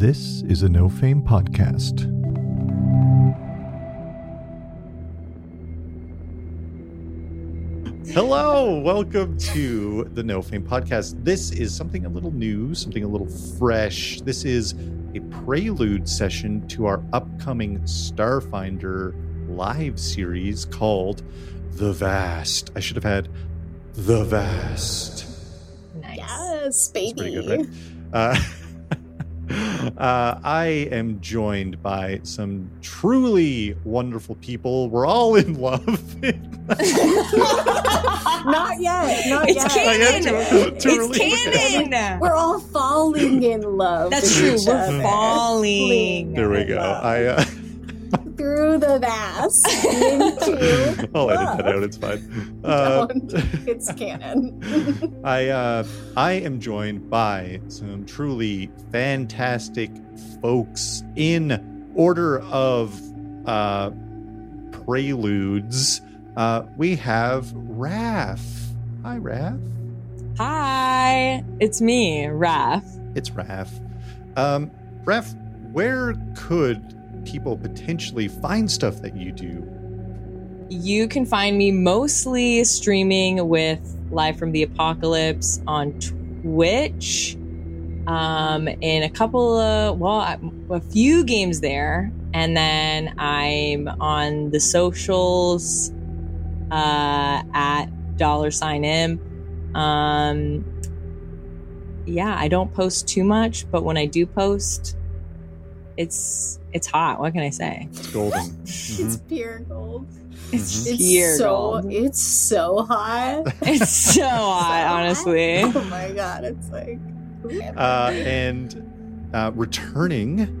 This is a No Fame podcast. Hello, welcome to the No Fame podcast. This is something a little new, something a little fresh. This is a prelude session to our upcoming Starfinder live series called The Vast. I should have had The Vast. Nice. Yes, baby. Pretty good, right? Uh, uh, I am joined by some truly wonderful people. We're all in love. Not yet. Not It's yet. canon. Too- too it's early. canon. We're all falling in love. That's true. We're falling. there we go. I uh, through the vast into. I'll edit love. that out. It's fine. Uh, It's canon. I uh, I am joined by some truly fantastic folks in order of uh, preludes. Uh, we have Raf. Hi, Raf. Hi, it's me, Raf. It's Raf. Um, Raf, where could people potentially find stuff that you do? You can find me mostly streaming with Live from the Apocalypse on Twitch. Um, in a couple of, well, a few games there. And then I'm on the socials uh, at dollar sign M. Um, yeah, I don't post too much, but when I do post, it's it's hot. What can I say? It's golden. Mhm. It's pure gold. It's It's pure so. gold. It's so hot. It's so hot, honestly. Oh my god! It's like. uh, and uh, returning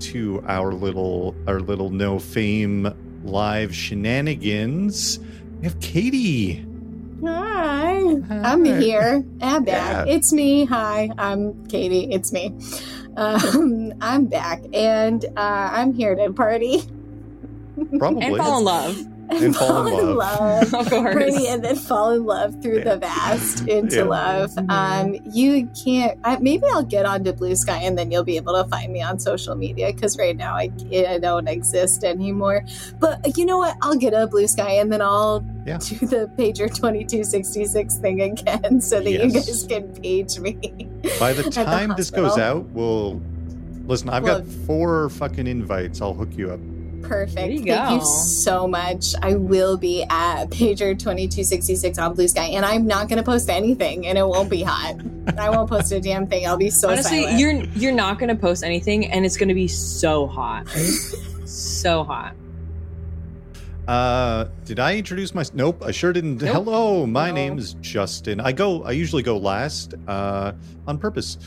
to our little our little no fame live shenanigans, we have Katie. Hi, I'm here. I'm back. Yeah. It's me. Hi, I'm Katie. It's me. Um, I'm back, and uh, I'm here to party Probably. And fall in love. And fall in love. Of course. Party and then fall in love through Yeah. the vast into Yeah. love. Mhm. Um, you can't. I, maybe I'll get onto Blue Sky and then you'll be able to find me on social media because right now I, I don't exist anymore. But you know what? I'll get a Blue Sky and then I'll Yeah. do the pager twenty two sixty six thing again so that you guys can page me. By the At the time this goes out, we'll listen. I've Well- got four fucking invites. I'll hook you up. Perfect. There you Thank you so much. I will be at pager 2266 on Blue Sky, and I'm not going to post anything, and it won't be hot. I won't post a damn thing. I'll be so Honestly, silent. you're you're not gonna post anything, and it's gonna be so hot, so hot. Uh, did I introduce my? Nope, I sure didn't. Nope. Hello, my No. name is Justin. I go. I usually go last. Uh, on purpose.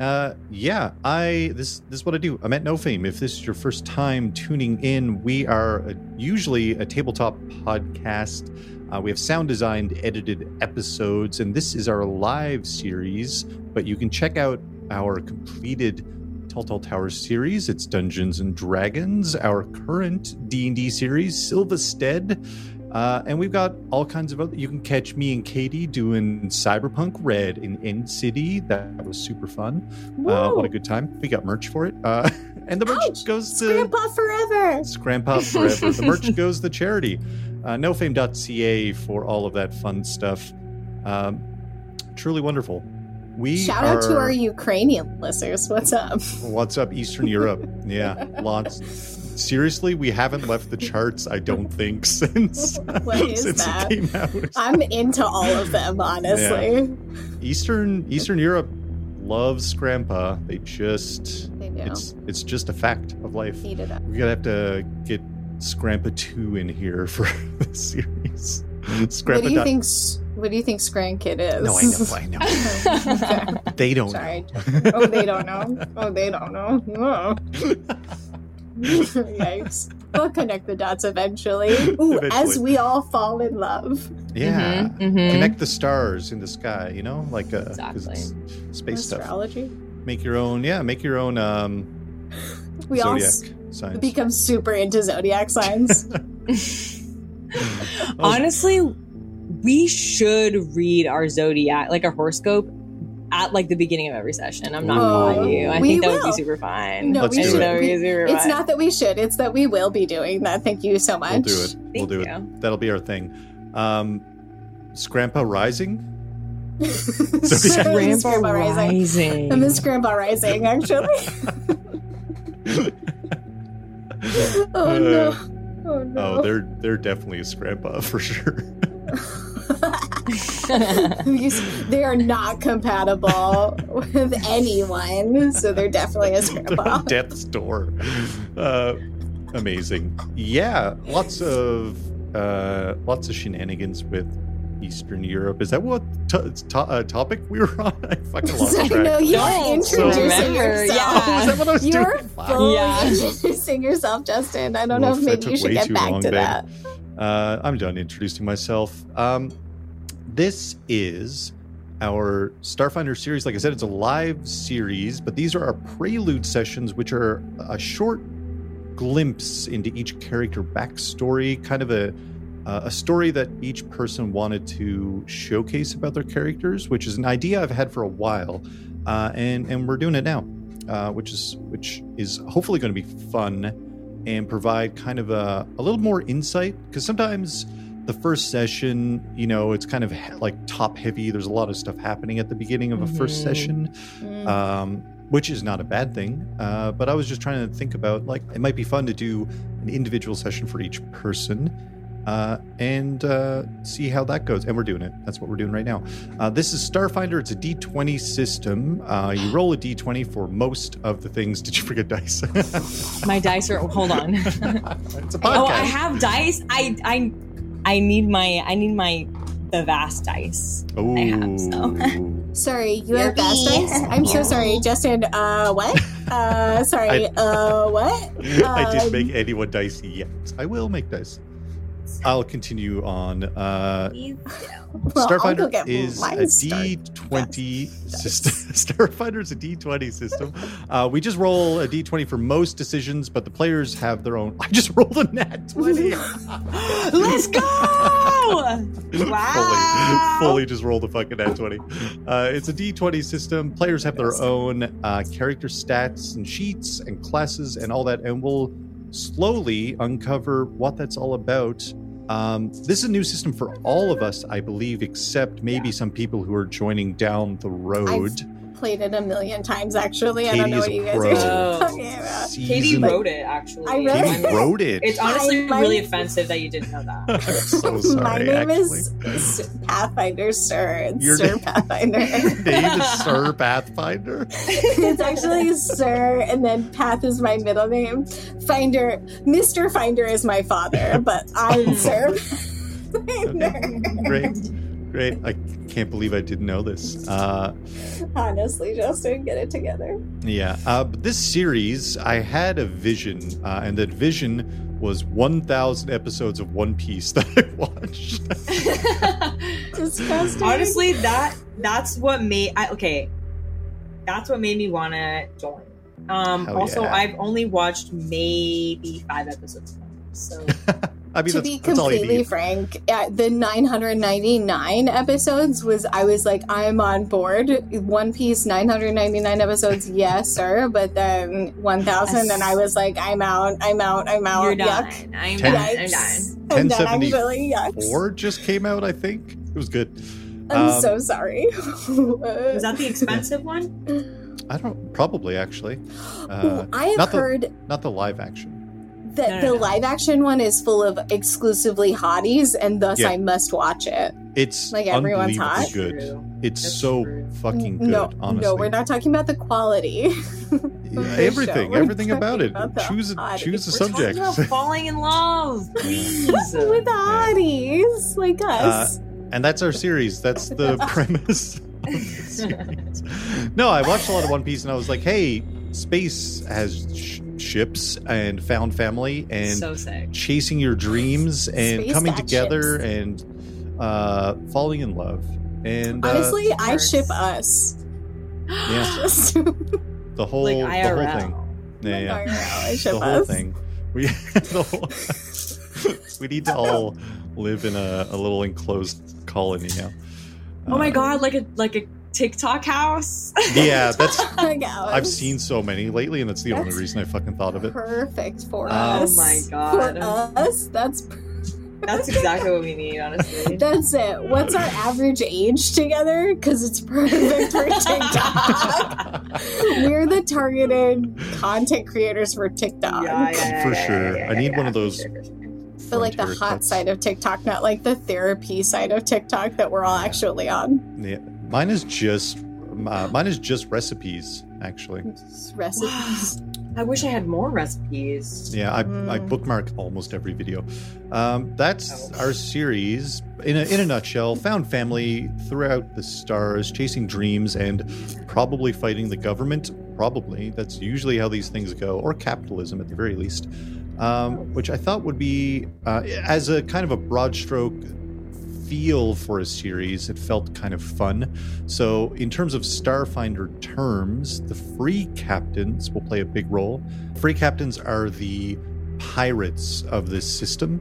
Uh, yeah. I this this is what I do. I'm at No Fame. If this is your first time tuning in, we are a, usually a tabletop podcast. Uh, we have sound designed, edited episodes, and this is our live series. But you can check out our completed Telltale Towers series. It's Dungeons and Dragons, our current D&D series, Silvestead. Uh, and we've got all kinds of other. You can catch me and Katie doing Cyberpunk Red in End City. That was super fun. Uh, what a good time. We got merch for it. Uh, and the merch Ouch! goes to Grandpa forever. Scramp forever. the merch goes to charity. Uh, nofame.ca for all of that fun stuff. Um, truly wonderful. We Shout out to our Ukrainian listeners. What's up? What's up, Eastern Europe? Yeah, lots. Seriously, we haven't left the charts. I don't think since since that? it came out. I'm into all of them, honestly. Eastern Eastern Europe loves Scrampa. They just They it's it's just a fact of life. Eat it up. We gotta have to get Scrampa two in here for the series. Scrampa. What do you dot- think? What do you think Scran Kid is? No, I know, I know. They don't. Sorry. know. Oh, they don't know. Oh, they don't know. Yikes. We'll connect the dots eventually. Ooh, as we all fall in love. yeah. Mhm, mhm. Connect the stars in the sky. You know, like uh, 'cause Exactly. it's space stuff. Astrology. Make your own. Yeah, make your own. Um, We all s- signs. become super into zodiac signs. Honestly, we should read our zodiac, like our horoscope, at like the beginning of every session. I'm not Ooh. gonna lie to you. I We think that would will. be super fun. No, Let's we should. it. That would be we- super it's fun. not that we should. It's that we will be doing that. Thank you so much. We'll do it. we'll do you. it. That'll be our thing. Um, Scrampa Rising. Scrampa, Scramble Rising. Rising. I miss Scramble Rising, actually. oh no. Oh no. Oh, they're they're definitely a Scrampa for sure. These- they are not compatible with anyone, so they're definitely a They're scramble. on Death's door. Uh, amazing. Yeah, lots of uh, lots of shenanigans with Eastern Europe. Is that what to- to- uh, topic we were on? I fucking lost track. know you're Don't introducing remember, yourself. Oh, is that what I was You're doing? Wow. fully Yeah. introducing yourself, Justin. I don't know if maybe you should get back long, to babe. that. Uh, I'm done introducing myself. Um, this is our Starfinder series. Like I said, it's a live series, but these are our prelude sessions, which are a short glimpse into each character backstory, kind of a uh, a story that each person wanted to showcase about their characters, which is an idea I've had for a while, uh, and and we're doing it now, uh, which is which is hopefully going to be fun and provide kind of a, a little more insight because sometimes the first session you know it's kind of he- like top heavy there's a lot of stuff happening at the beginning of a first Mhm. session Mm. um, which is not a bad thing uh, but i was just trying to think about like it might be fun to do an individual session for each person uh, and uh, see how that goes and we're doing it that's what we're doing right now uh, this is starfinder it's a d20 system uh, you roll a d20 for most of the things did you forget dice My dice are. Hold on. it's a podcast. oh, I have dice. I I I need my I need my the vast dice. Ooh. I have so. Sorry, you have You're dice? I'm so sorry, Justin. Uh, what? Uh, sorry. uh, what? I didn't Um, make anyone dice yet. I will make dice. I'll continue on. Uh, Well, Starfinder is a start- D20 system. Starfinder is a D20 system. Uh, we just roll a D20 for most decisions, but the players have their own. I just rolled a nat 20. Let's go! wow. fully, fully just roll the fucking nat 20. Uh, it's a d20 system. Players have their own uh, character stats and sheets and classes and all that, and we'll slowly uncover what that's all about. Um, this is a new system for all of us, I believe, except maybe some people who are joining down the road. Played it a million times, actually. I don't know what you guys pro. are talking about. Katie Season- wrote it actually. I wrote Katie it. wrote it. It's honestly I might- really offensive that you didn't know that. I'm so sorry. My name actually. is Pathfinder Sir. It's Your Sir name- Pathfinder. Your name is Sir Pathfinder. it's actually Sir, and then Path is my middle name. Finder, Mr. Finder is my father, but I'm Sir Pathfinder. Great, great. I can't believe I didn't know this. Uh, Honestly, Justin, get it together. yeah, uh, but this series, I had a vision, uh, and that vision was 1,000 episodes of One Piece that I watched. Disgusting. honestly, that that's what made I okay. That's what made me want to join. Um, Hell also, yeah. I've only watched maybe five episodes. So I mean, to that's, be that's all you completely frank, at the 999 episodes was I was like, I'm on board. One Piece 999 episodes, yes, sir. But then 1000, and I was like, I'm out, I'm out, I'm out. you're done. Yuck. I'm Ten- done. I'm Yikes. done. I'm done, 1070 actually. Yucks. Four just came out, I think. It was good. I'm Um, so sorry. Was that the expensive one? I don't, probably actually. Uh, Ooh, I have not the- heard not the live action. That No, no, the no. live action one is full of exclusively hotties, and thus Yeah. I must watch it. It's Like, everyone's hot? good. It's That's so true. fucking good, no, honestly. no, we're not talking about the quality. Yeah, everything, everything about it. about choose a, hotties. choose a We're subject. talking about falling in love, please. with hotties like uh, us. and that's our series. That's the premise. of the series. no, I watched a lot of One Piece, and I was like, "Hey, space has sh- ships and found family and so chasing your dreams and Space coming together ships. and uh, falling in love." And uh, Honestly, I ship us. Yeah. The whole like the whole thing. Yeah, yeah. IRL, I ship the whole us. thing. We the whole, we need to all live in a, a little enclosed colony now. Oh my Uh, god, like a like a TikTok house. Yeah, that's. TikTok house. I've seen so many lately, and that's the only reason I fucking thought of it. Perfect for Oh us. Oh my God. For us, that's That's exactly what we need, honestly. that's it. What's our average age together? Because it's perfect for TikTok. We're the targeted content creators for TikTok. For sure. I need one of those But like the hot cuts. side of TikTok, not like the therapy side of TikTok that we're all actually on. Yeah, mine is just uh, mine is just recipes. Actually, Just recipes. I wish I had more recipes. yeah, I, I Mm. bookmark almost every video. Um, that's Oh. our series in a, in a nutshell. Found family throughout the stars, chasing dreams, and probably fighting the government. Probably that's usually how these things go, or capitalism at the very least. Um, which I thought would be uh, as a kind of a broad stroke feel for a series. It felt kind of fun. So, in terms of Starfinder terms, the free captains will play a big role. Free captains are the pirates of this system.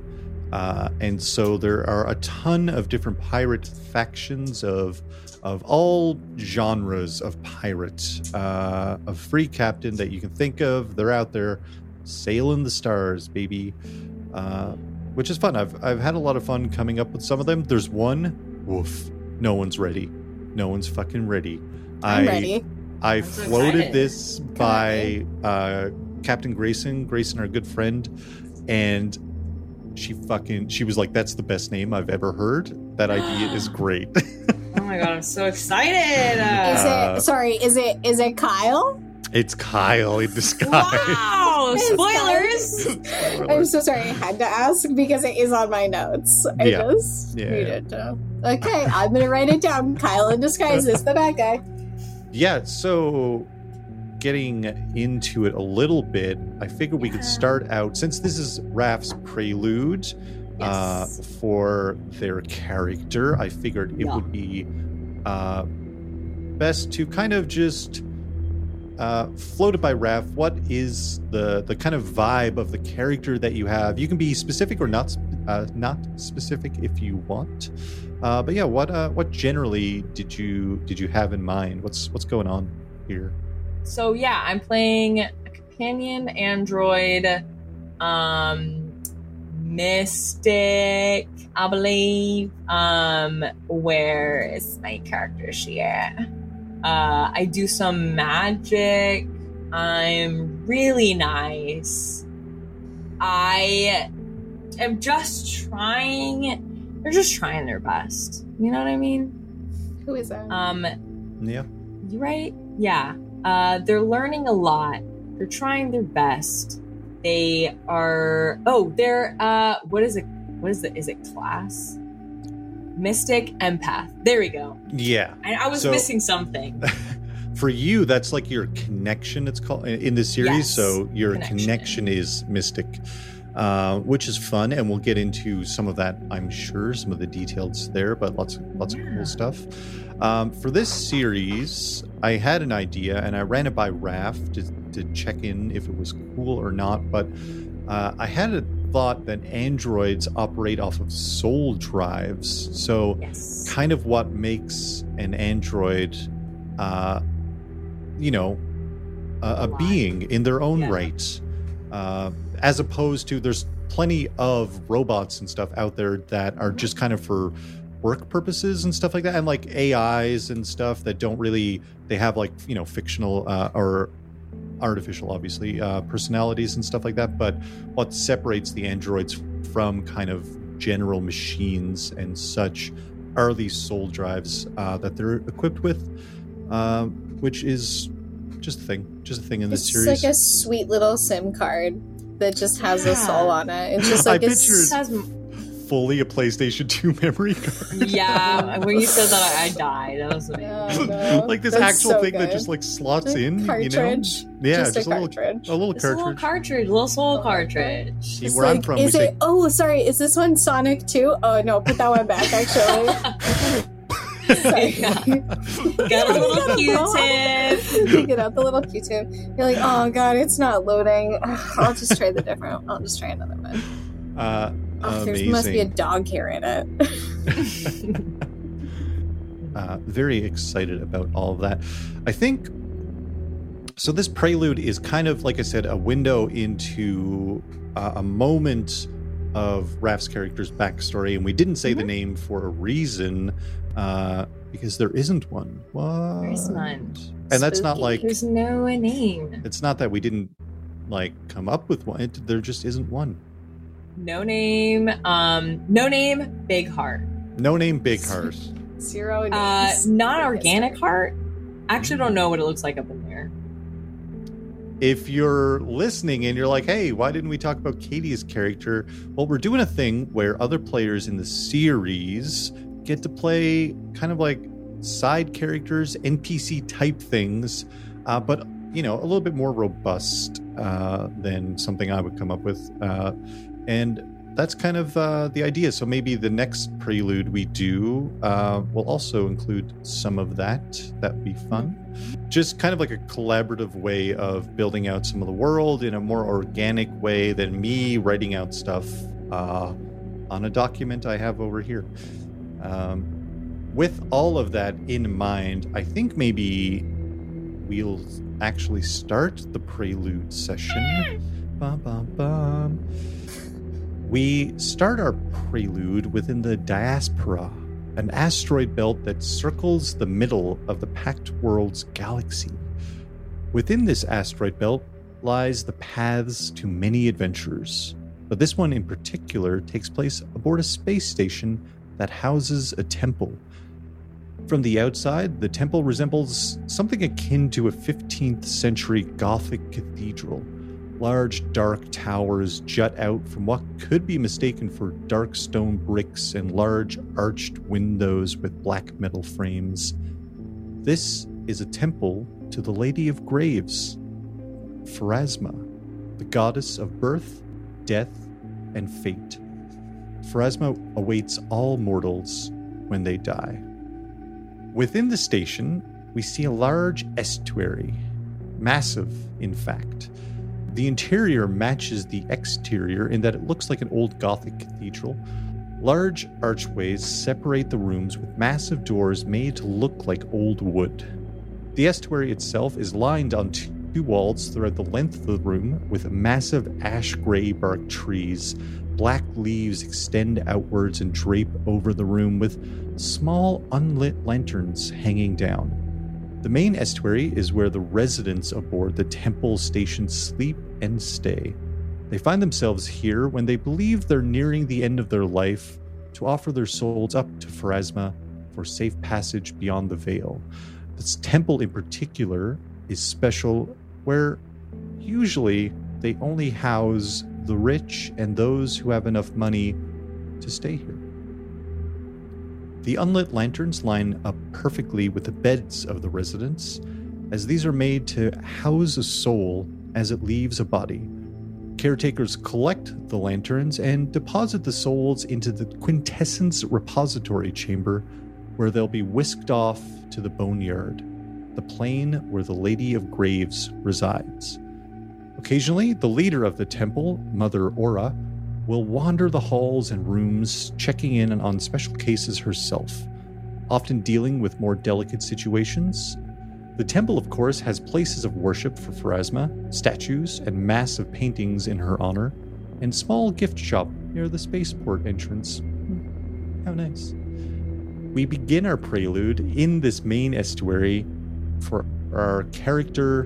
Uh, and so there are a ton of different pirate factions of of all genres of pirate. Uh, a free captain that you can think of. They're out there sailing the stars, baby. Uh, which is fun. I've I've had a lot of fun coming up with some of them. There's one, woof, no one's ready. No one's fucking ready. I'm I ready. I I'm floated excited. this by uh, Captain Grayson, Grayson, our good friend, and she fucking she was like, "That's the best name I've ever heard. That idea is great." Oh my god, I'm so excited! Is Uh, it sorry, is it is it Kyle? It's Kyle in disguise. wow! Is Spoilers! I'm so sorry, I had to ask because it is on my notes. I Yeah. just Yeah, needed to. Okay, I'm gonna write it down. Kyle in disguise is the bad guy. yeah, so getting into it a little bit, I figured we could start out since this is Raf's prelude uh, for their character. I figured it Yeah. would be uh, best to kind of just uh, floated by Raf. What is the the kind of vibe of the character that you have? You can be specific or not uh, not specific if you want. Uh, but yeah, what uh, what generally did you did you have in mind? What's what's going on here? So yeah, I'm playing a companion android, um, mystic, I believe. Um, where is my character sheet? Uh, I do some magic. I'm really nice. I am just trying. They're just trying their best. You know what I mean? Who is that? Um, Yeah, you right? Yeah. Uh, they're learning a lot. They're trying their best. They are. Oh, they're. Uh, what is it? What is it? Is it class? Mystic empath. There we go. yeah. I, I was So- missing something. For you, that's like your connection. It's called in the series. Yes, So your connection. connection. is mystic, uh, which is fun, and we'll get into some of that. I'm sure some of the details there, but lots lots of cool stuff. Um, for this series, I had an idea, and I ran it by Raf to, to check in if it was cool or not. But uh, I had a thought that androids operate off of soul drives, so yes. kind of what makes an android uh you know a, a being in their own Yeah. right. Uh as opposed to there's plenty of robots and stuff out there that are just kind of for work purposes and stuff like that. And like ais and stuff that don't really they have like you know fictional uh, or artificial obviously uh, personalities and stuff like that but what separates the androids from kind of general machines and such are these soul drives uh, that they're equipped with, um, which is just a thing, just a thing in this It's series. It's like a sweet little SIM card that just has a soul on it. It's just I like a pictured- Has- Fully a PlayStation 2 memory card. yeah, when you said that, I, I died. That was amazing. Oh, no. like this That's actual so thing that just like slots A in, you know? Yeah, just, just, a a, little, cartridge. a little cartridge. a little cartridge. cartridge, little soul cartridge. See, It's where I'm like, from, we is say it? Oh, sorry. Is this one Sonic 2? Oh no, put that one back. Actually, sorry. Yeah. Got a little Q-tip. Take it out the little Q-tip. You're like, oh god, it's not loading. I'll just try the different. I'll just try another one. uh, Oh, there must be a dog hair in it. uh, very excited about all of that. I think so. This prelude is kind of, like I said, a window into uh, a moment of Raf's character's backstory, and we didn't say the name for a reason uh, because there isn't one. What? There's none. And that's not like There's no name. it's not that we didn't like come up with one. It, there just isn't one. No name. Um, no name. Big heart. No name, big heart. Zero names. Uh, not organic heart. I actually don't know what it looks like up in there. if you're listening and you're like, hey, why didn't we talk about Katie's character? Well, we're doing a thing where other players in the series get to play kind of like side characters, NPC type things, uh, but you know, a little bit more robust uh, than something I would come up with. Uh, and that's kind of uh, the idea. So maybe the next prelude we do uh, will also include some of that. That would be fun just kind of like a collaborative way of building out some of the world in a more organic way than me writing out stuff uh, on a document I have over here. Um, with all of that in mind, I think maybe we'll actually start the prelude session. Bum, bum, bum. We start our prelude within the diaspora, an asteroid belt that circles the middle of the Pact World's galaxy. Within this asteroid belt lies the paths to many adventures, but this one in particular takes place aboard a space station that houses a temple. From the outside, the temple resembles something akin to a 15th century Gothic cathedral. Large dark towers jut out from what could be mistaken for dark stone bricks and large arched windows with black metal frames. This is a temple to the Lady of Graves, Pharasma, the goddess of birth, death, and fate. Pharasma awaits all mortals when they die. Within the station, we see a large estuary, massive, in fact. The interior matches the exterior in that it looks like an old Gothic cathedral. Large archways separate the rooms with massive doors made to look like old wood. The estuary itself is lined on two walls throughout the length of the room with massive ash gray bark trees. Black leaves extend outwards and drape over the room with small unlit lanterns hanging down. The main estuary is where the residents aboard the temple station sleep and stay. They find themselves here when they believe they're nearing the end of their life to offer their souls up to Pharasma for safe passage beyond the veil. This temple in particular is special where usually they only house the rich and those who have enough money to stay here. The unlit lanterns line up perfectly with the beds of the residents, as these are made to house a soul as it leaves a body. Caretakers collect the lanterns and deposit the souls into the quintessence repository chamber, where they'll be whisked off to the boneyard, the plane where the Lady of Graves resides. Occasionally, the leader of the temple, Mother Aura, will wander the halls and rooms, checking in on special cases herself, often dealing with more delicate situations. The temple, of course, has places of worship for Pharasma, statues, and massive paintings in her honor, and small gift shop near the spaceport entrance. Hmm, How nice. We begin our prelude in this main estuary for our character.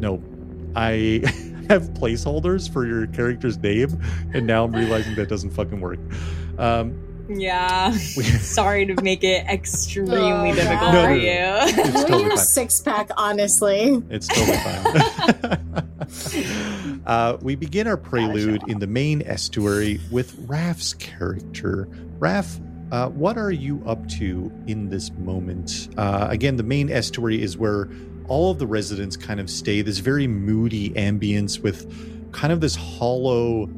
No, I have placeholders for your character's name, and now I'm realizing that doesn't fucking work. Um, Yeah. we, Sorry to make it extremely Oh, difficult God. for No, no, you. it's We totally a fine. six pack, honestly. It's totally fine. uh, we begin our prelude in the main estuary with Raf's character. Raf, uh, what are you up to in this moment? Uh, again, the main estuary is where all of the residents kind of stay. This very moody ambience with kind of this hollow.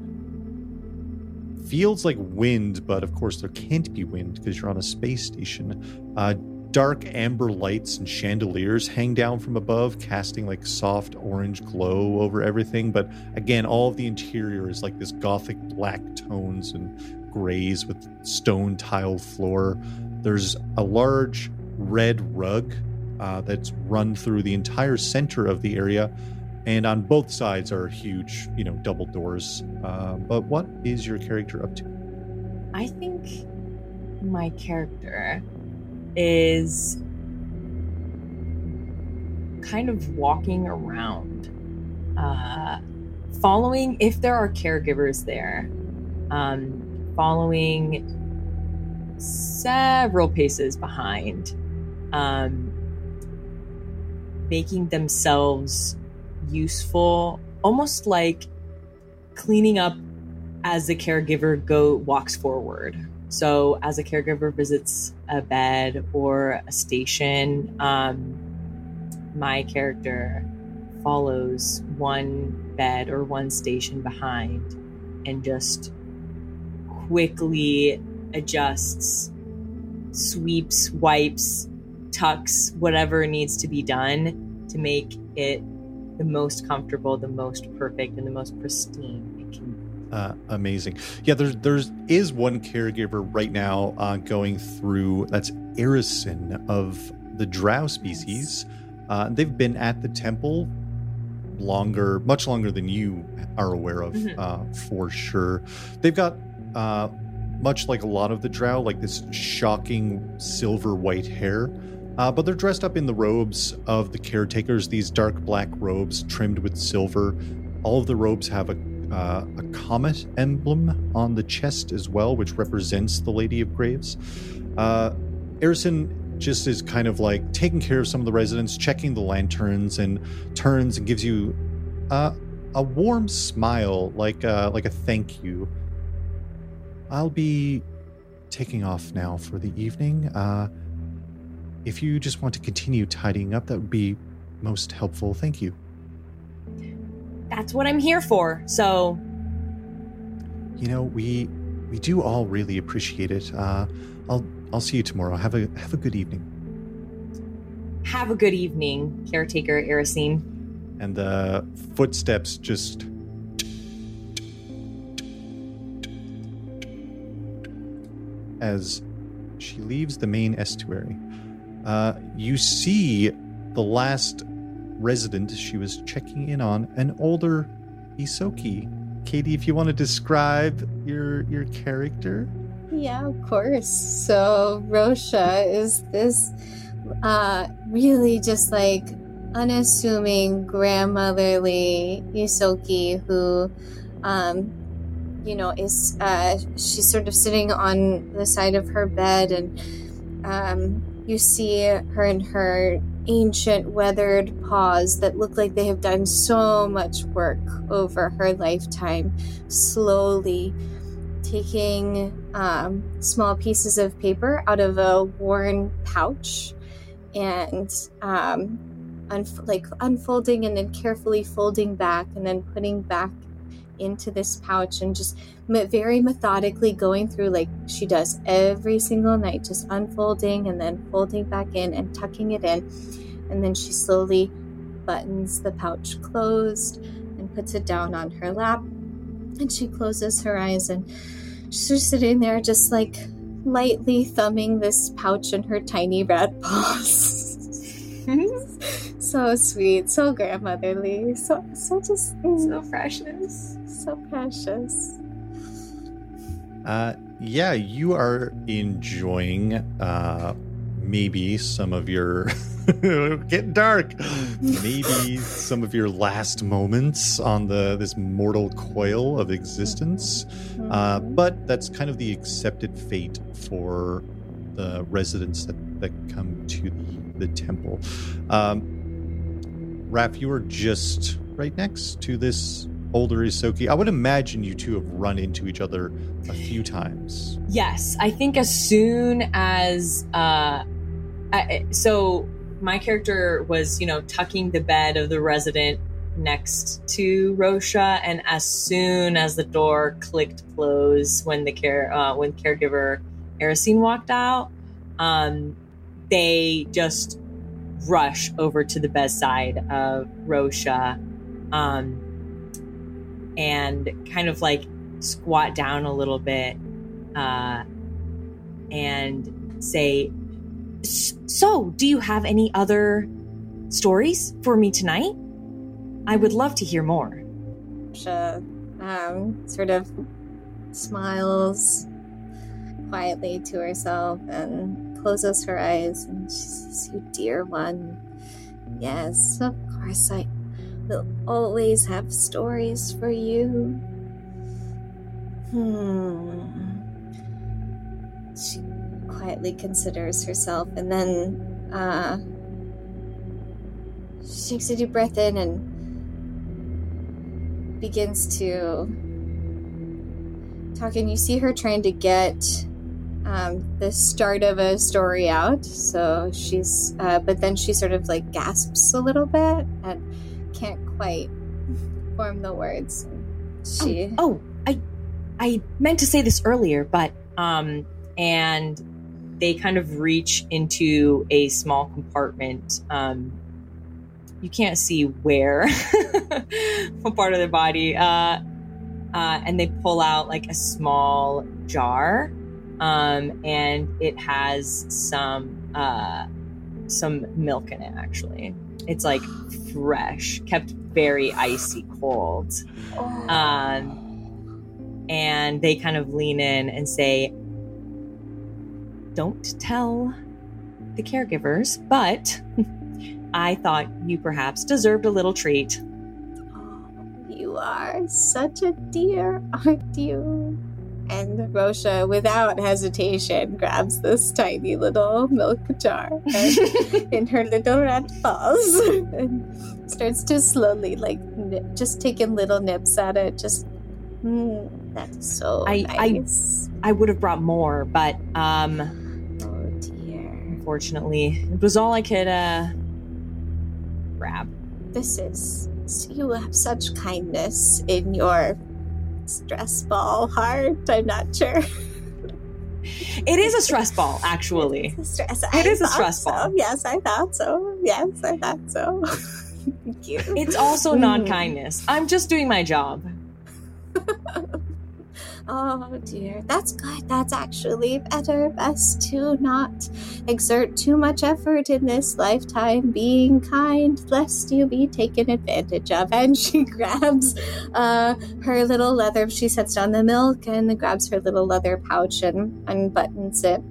Feels like wind, but of course there can't be wind because you're on a space station. Uh, dark amber lights and chandeliers hang down from above, casting like soft orange glow over everything. But again, all of the interior is like this gothic black tones and grays with stone tile floor. There's a large red rug uh, that's run through the entire center of the area. And on both sides are huge, you know, double doors. Uh, but what is your character up to? I think my character is kind of walking around, uh, following if there are caregivers there, um, following several paces behind, um, making themselves useful, almost like cleaning up as the caregiver go walks forward. So, as a caregiver visits a bed or a station, um, my character follows one bed or one station behind and just quickly adjusts, sweeps, wipes, tucks, whatever needs to be done to make it the most comfortable, the most perfect, and the most pristine it can be. Uh, amazing. Yeah, there's there's is one caregiver right now uh, going through. That's Erison of the Drow species. Uh, they've been at the temple longer, much longer than you are aware of, Mhm. uh, for sure. They've got uh, much like a lot of the Drow, like this shocking silver white hair. Uh, but they're dressed up in the robes of the caretakers, these dark black robes trimmed with silver. All of the robes have a uh, a comet emblem on the chest as well, which represents the Lady of Graves. Uh, Erison just is kind of like taking care of some of the residents, checking the lanterns, and turns and gives you uh, a warm smile, like uh, like a thank you. I'll be taking off now for the evening. Uh, if you just want to continue tidying up, that would be most helpful. Thank you. That's what I'm here for. So, You know, we we do all really appreciate it. Uh, I'll I'll see you tomorrow. Have a have a good evening. have a good evening, caretaker Erosine. And the footsteps just as she leaves the main estuary. Uh, you see the last resident she was checking in on, an older Ysoki. Katie, if you want to describe your your character. Yeah, of course. So Rocha is this uh really just like unassuming grandmotherly Ysoki who um you know is uh she's sort of sitting on the side of her bed and um you see her in her ancient weathered paws that look like they have done so much work over her lifetime slowly taking um, small pieces of paper out of a worn pouch and um, unf- like unfolding and then carefully folding back and then putting back into this pouch and just very methodically going through like she does every single night just unfolding and then folding back in and tucking it in. And then she slowly buttons the pouch closed and puts it down on her lap. And she closes her eyes and she's just sitting there just like lightly thumbing this pouch in her tiny red paws. So sweet so grandmotherly so so just mm, so precious. So precious Uh, yeah, you are enjoying uh, maybe some of your getting dark. Maybe some of your last moments on the this mortal coil of existence. Uh, Mhm. but that's kind of the accepted fate for the residents that, that come to the, the temple. Um, Raf, you are just right next to this older Ysoki. I would imagine you two have run into each other a few times. Yes, I think as soon as uh, I, so my character was, you know, tucking the bed of the resident next to Rocha, and as soon as the door clicked close when the care uh, when caregiver Erosine walked out, um, they just rush over to the bedside of Rocha, um, and kind of like squat down a little bit uh, and say, So, do you have any other stories for me tonight? I would love to hear more. She um, sort of smiles quietly to herself and closes her eyes and she says, You dear one. Yes, of course, I will always have stories for you. Hmm. She quietly considers herself and then uh, she takes a deep breath in and begins to talk, and you see her trying to get um, the start of a story out. So she's, uh, but then she sort of like gasps a little bit and can't quite form the words. She, Oh, I I meant to say this earlier, but um and they kind of reach into a small compartment. Um you can't see where what part of their body. Uh uh, and they pull out like a small jar um, and it has some uh, some milk in it actually it's like fresh kept very icy cold. Um, and they kind of lean in and say don't tell the caregivers but i thought you perhaps deserved a little treat. You are such a dear, aren't you? And Rocha, without hesitation, grabs this tiny little milk jar in her little red paws and starts to slowly, like, nip, just taking little nips at it. Just, mm, that's so I- I- nice. i would have brought more but um oh dear. unfortunately it was all i could uh grab This is. You have such kindness in your stress ball heart. I'm not sure. it is a stress ball actually It's a stress. It I is a stress so. ball. Yes, I thought so. Yes, I thought so. Thank you. It's also Mm. non-kindness. I'm just doing my job. Oh dear, that's good. That's actually better. Best to not exert too much effort in this lifetime being kind, lest you be taken advantage of. And she grabs uh, her little leather. She sets down the milk and grabs her little leather pouch and unbuttons it,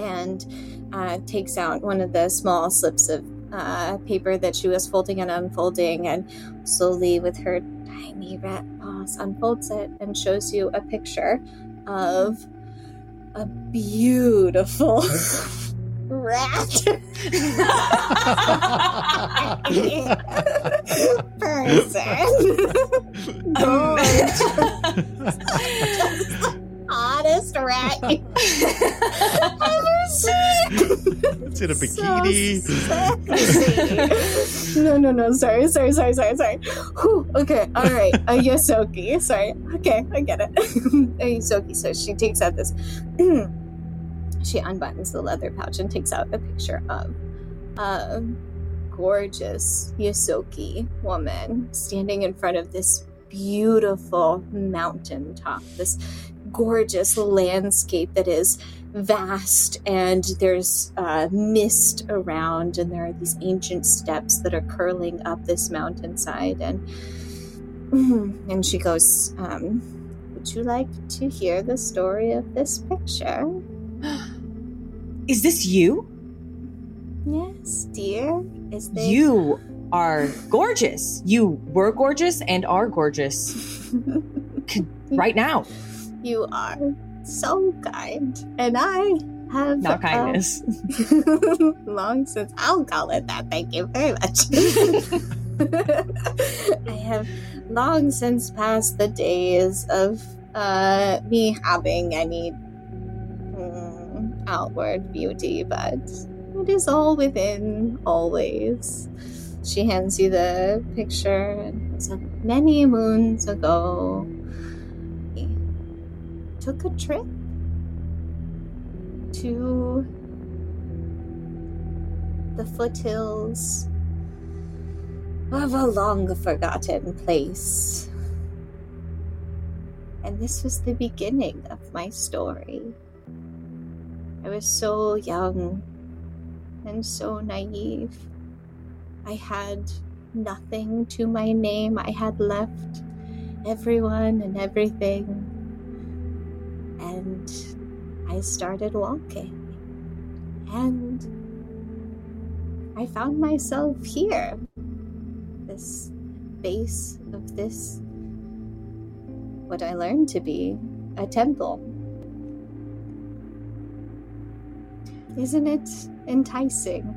and uh, takes out one of the small slips of uh, paper that she was folding and unfolding, and slowly with her tiny rat paws unfolds it and shows you a picture of a beautiful rat person. Gorgeous. Hottest rat you've ever seen. it's in a bikini. So no, no, no. Sorry, sorry, sorry, sorry, sorry. Whew, okay, all right. Uh, a Ysoki. Sorry. Okay, I get it. a Ysoki. So she takes out this. she unbuttons the leather pouch and takes out a picture of a gorgeous Ysoki woman standing in front of this beautiful mountaintop. This gorgeous landscape that is vast and there's uh, mist around and there are these ancient steps that are curling up this mountainside and and she goes um, would you like to hear the story of this picture Is this you? yes dear is there You are gorgeous. You were gorgeous and are gorgeous right now. You are so kind and i have Not uh, kindness. long since I'll call it that. Thank you very much. I have long since passed the days of uh, me having any mm, outward beauty, but it is all within always. She hands you the picture and said, many moons ago, took a trip to the foothills of a long forgotten place. And this was the beginning of my story. I was so young and so naive. I had nothing to my name. I had left everyone and everything. And I started walking. And I found myself here. This base of this, what I learned to be a temple. Isn't it enticing?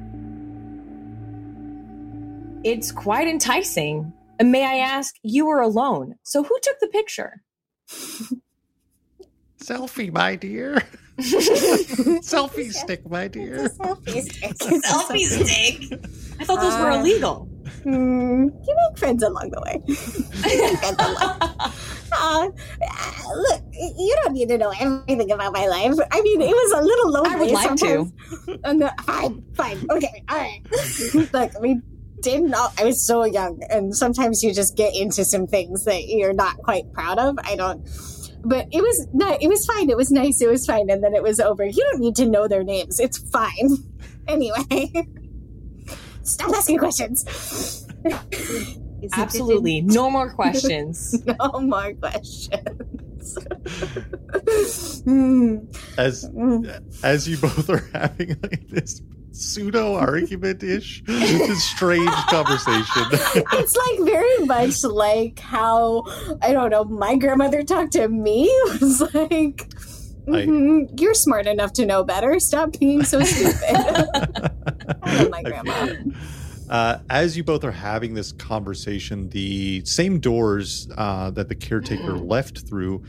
It's quite enticing. And may I ask, you were alone. So who took the picture? Selfie, my dear. Selfie stick, my deer. Selfie stick. Selfie stick. I thought those were Uh, illegal. Hmm, you make friends along the way. You make friends along. Uh, uh, look, you don't need to know everything about my life. I mean, it was a little lonely I would like sometimes. And the, fine, fine, okay, all right. look, we did not. I was so young, and sometimes you just get into some things that you're not quite proud of. I don't. But it was ni- It was fine. It was nice. It was fine, and then it was over. You don't need to know their names. It's fine. Anyway, stop asking questions. Is Absolutely. No more questions. no more questions. Hmm. As Hmm. as you both are having like this pseudo argument ish, strange conversation. it's like very much like how I don't know my grandmother talked to me. It was like, I- "Mhm, "You're smart enough to know better. Stop being so stupid." I love my grandma. Uh, as you both are having this conversation, the same doors uh, that the caretaker left through,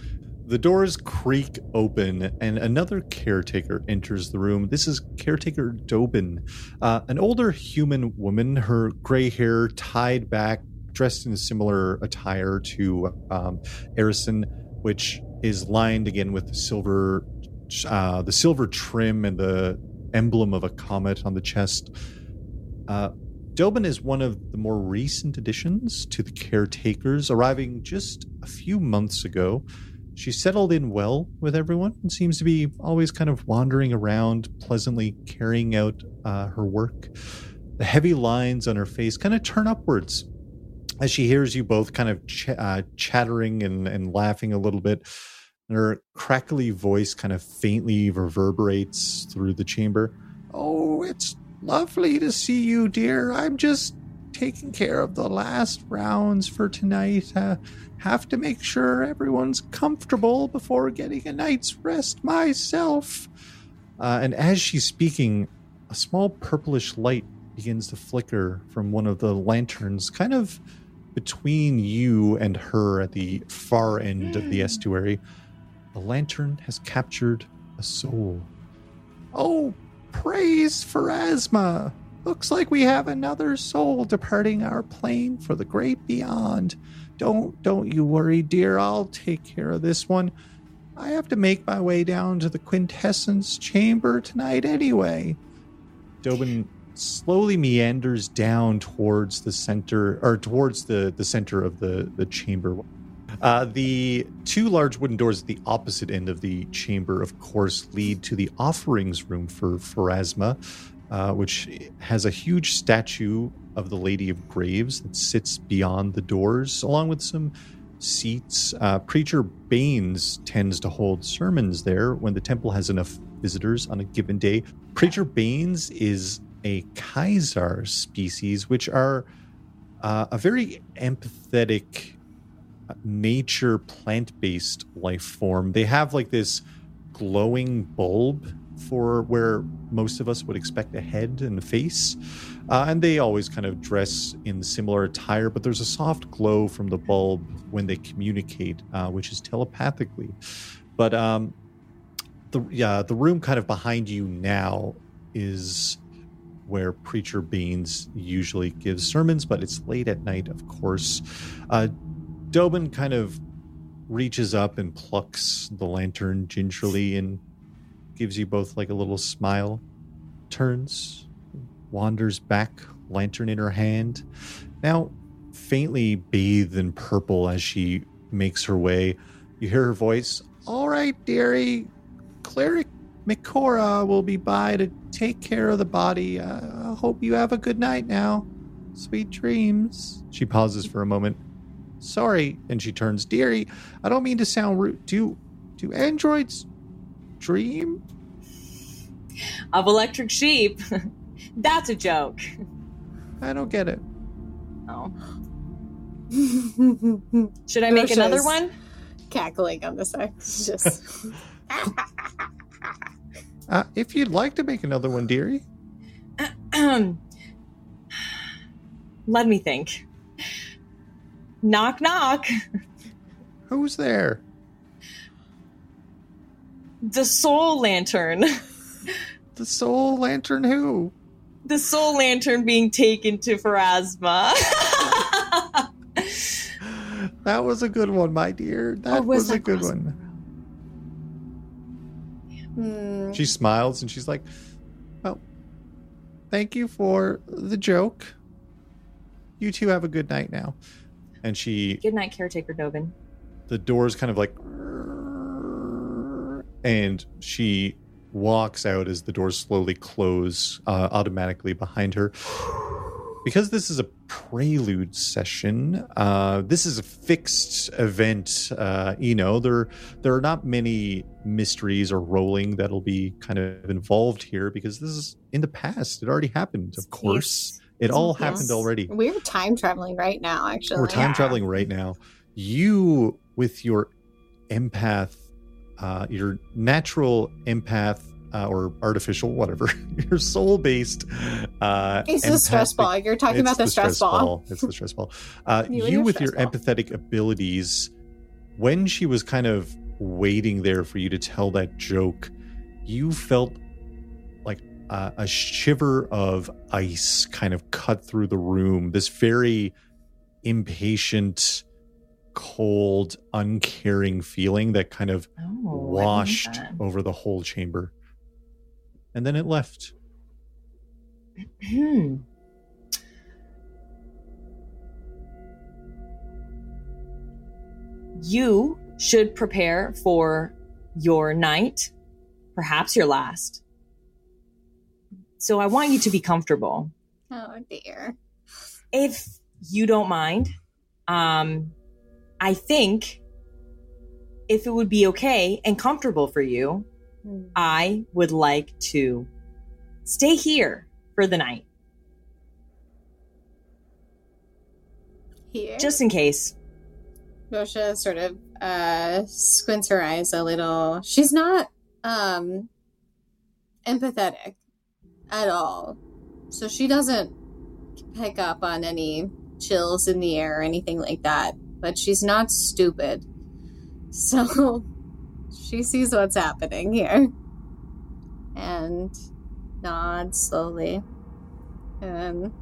the doors creak open, and another caretaker enters the room. This is caretaker Dobin, uh, an older human woman, her gray hair tied back, dressed in a similar attire to um, Erison, which is lined again with the silver, uh, the silver trim and the emblem of a comet on the chest. Uh, Dobin is one of the more recent additions to the caretakers, arriving just a few months ago. She settled in well with everyone and seems to be always kind of wandering around, pleasantly carrying out uh, her work. The heavy lines on her face kind of turn upwards as she hears you both kind of ch- uh, chattering and, and laughing a little bit. And her crackly voice kind of faintly reverberates through the chamber. Oh, it's lovely to see you, dear. I'm just taking care of the last rounds for tonight. Uh, have to make sure everyone's comfortable before getting a night's rest myself. Uh, and as she's speaking, a small purplish light begins to flicker from one of the lanterns, kind of between you and her at the far end of the estuary. The lantern has captured a soul. Oh, praise Pharasma! Looks like we have another soul departing our plane for the great beyond. Don't don't you worry, dear. I'll take care of this one. I have to make my way down to the quintessence chamber tonight anyway. Dobin slowly meanders down towards the center or towards the the center of the the chamber uh, the two large wooden doors at the opposite end of the chamber, of course, lead to the offerings room for Pharasma, uh, which has a huge statue of the Lady of Graves that sits beyond the doors, along with some seats. Uh, Preacher Baines tends to hold sermons there when the temple has enough visitors on a given day. Preacher Baines is a Khizar species, which are uh, a very empathetic nature plant based life form. They have like this glowing bulb for where most of us would expect a head and a face. Uh, and they always kind of dress in similar attire, but there's a soft glow from the bulb when they communicate, uh, which is telepathically. But um, the yeah, the room kind of behind you now is where preacher Baines usually gives sermons, but it's late at night, of course. Uh, Dobin kind of reaches up and plucks the lantern gingerly and gives you both like a little smile. Turns, wanders back, lantern in her hand. Now, faintly bathed in purple as she makes her way, you hear her voice. All right, dearie, cleric Mikora will be by to take care of the body. Uh, I hope you have a good night now. Sweet dreams. She pauses for a moment. Sorry, and she turns. Dearie, I don't mean to sound rude. Do do androids dream? Of electric sheep. That's a joke. I don't get it. Oh. Should I make Rocha's another one? Cackling on the side. Just Uh, if you'd like to make another one, dearie. Let me think. Knock knock. Who's there? The soul lantern. The soul lantern who? The soul lantern being taken to Pharasma. That was a good one, my dear. That Oh, was, was a good one. Hmm. She smiles and she's like, Well, thank you for the joke. You two have a good night now. And she, Good night, caretaker Dobin. the doors kind of like, and she walks out as the doors slowly close uh, automatically behind her. Because this is a prelude session, uh, this is a fixed event. Uh, you know, there there are not many mysteries or rolling that'll be kind of involved here because this is in the past. It already happened, of course. It all Yes. happened already. We're time traveling right now, actually. We're time traveling right now. You, with your empath, uh, your natural empath uh, or artificial, whatever, your soul based. Uh, It's the stress ball. You're talking about the, stress, ball. It's the stress ball. Uh, You you, with your ball. empathetic abilities, when she was kind of waiting there for you to tell that joke, you felt like uh, a shiver of ice kind of cut through the room. This very impatient, cold, uncaring feeling that kind of Oh, washed over the whole chamber. And then it left. You should prepare for your night, perhaps your last. So I want you to be comfortable. Oh dear. If you don't mind, um, I think if it would be okay and comfortable for you, Hmm. I would like to stay here for the night, Here. just in case. Moshe sort of uh squints her eyes a little. She's not um empathetic at all. So she doesn't pick up on any chills in the air or anything like that. But she's not stupid. So she sees what's happening here. And nods slowly. And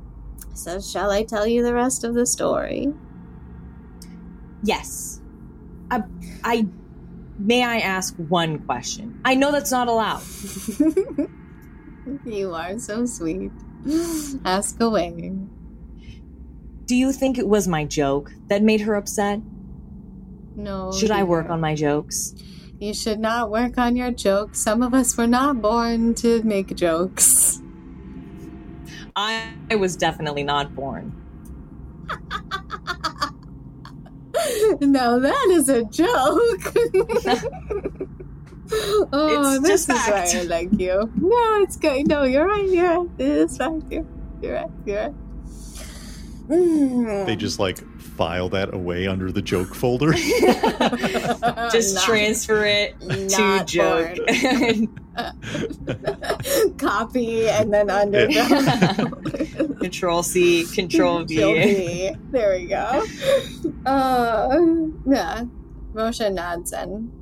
says, Shall I tell you the rest of the story? Yes. I, I may I ask one question? I know that's not allowed. you are so sweet. Ask away. Do you think it was my joke that made her upset? No. Should I work on my jokes? You should not work on your jokes. Some of us were not born to make jokes. I, I was definitely not born. now that is a joke. oh, It's this just is fact. why I like you. No, it's good. No, you're right. You're right. It is fact. You're, you're right. You're right. Mm. They just like file that away under the joke folder. Just Not- transfer it to not joke. copy and then underground. control C, control Control V. V. There we go. Uh, yeah. Moshe nods and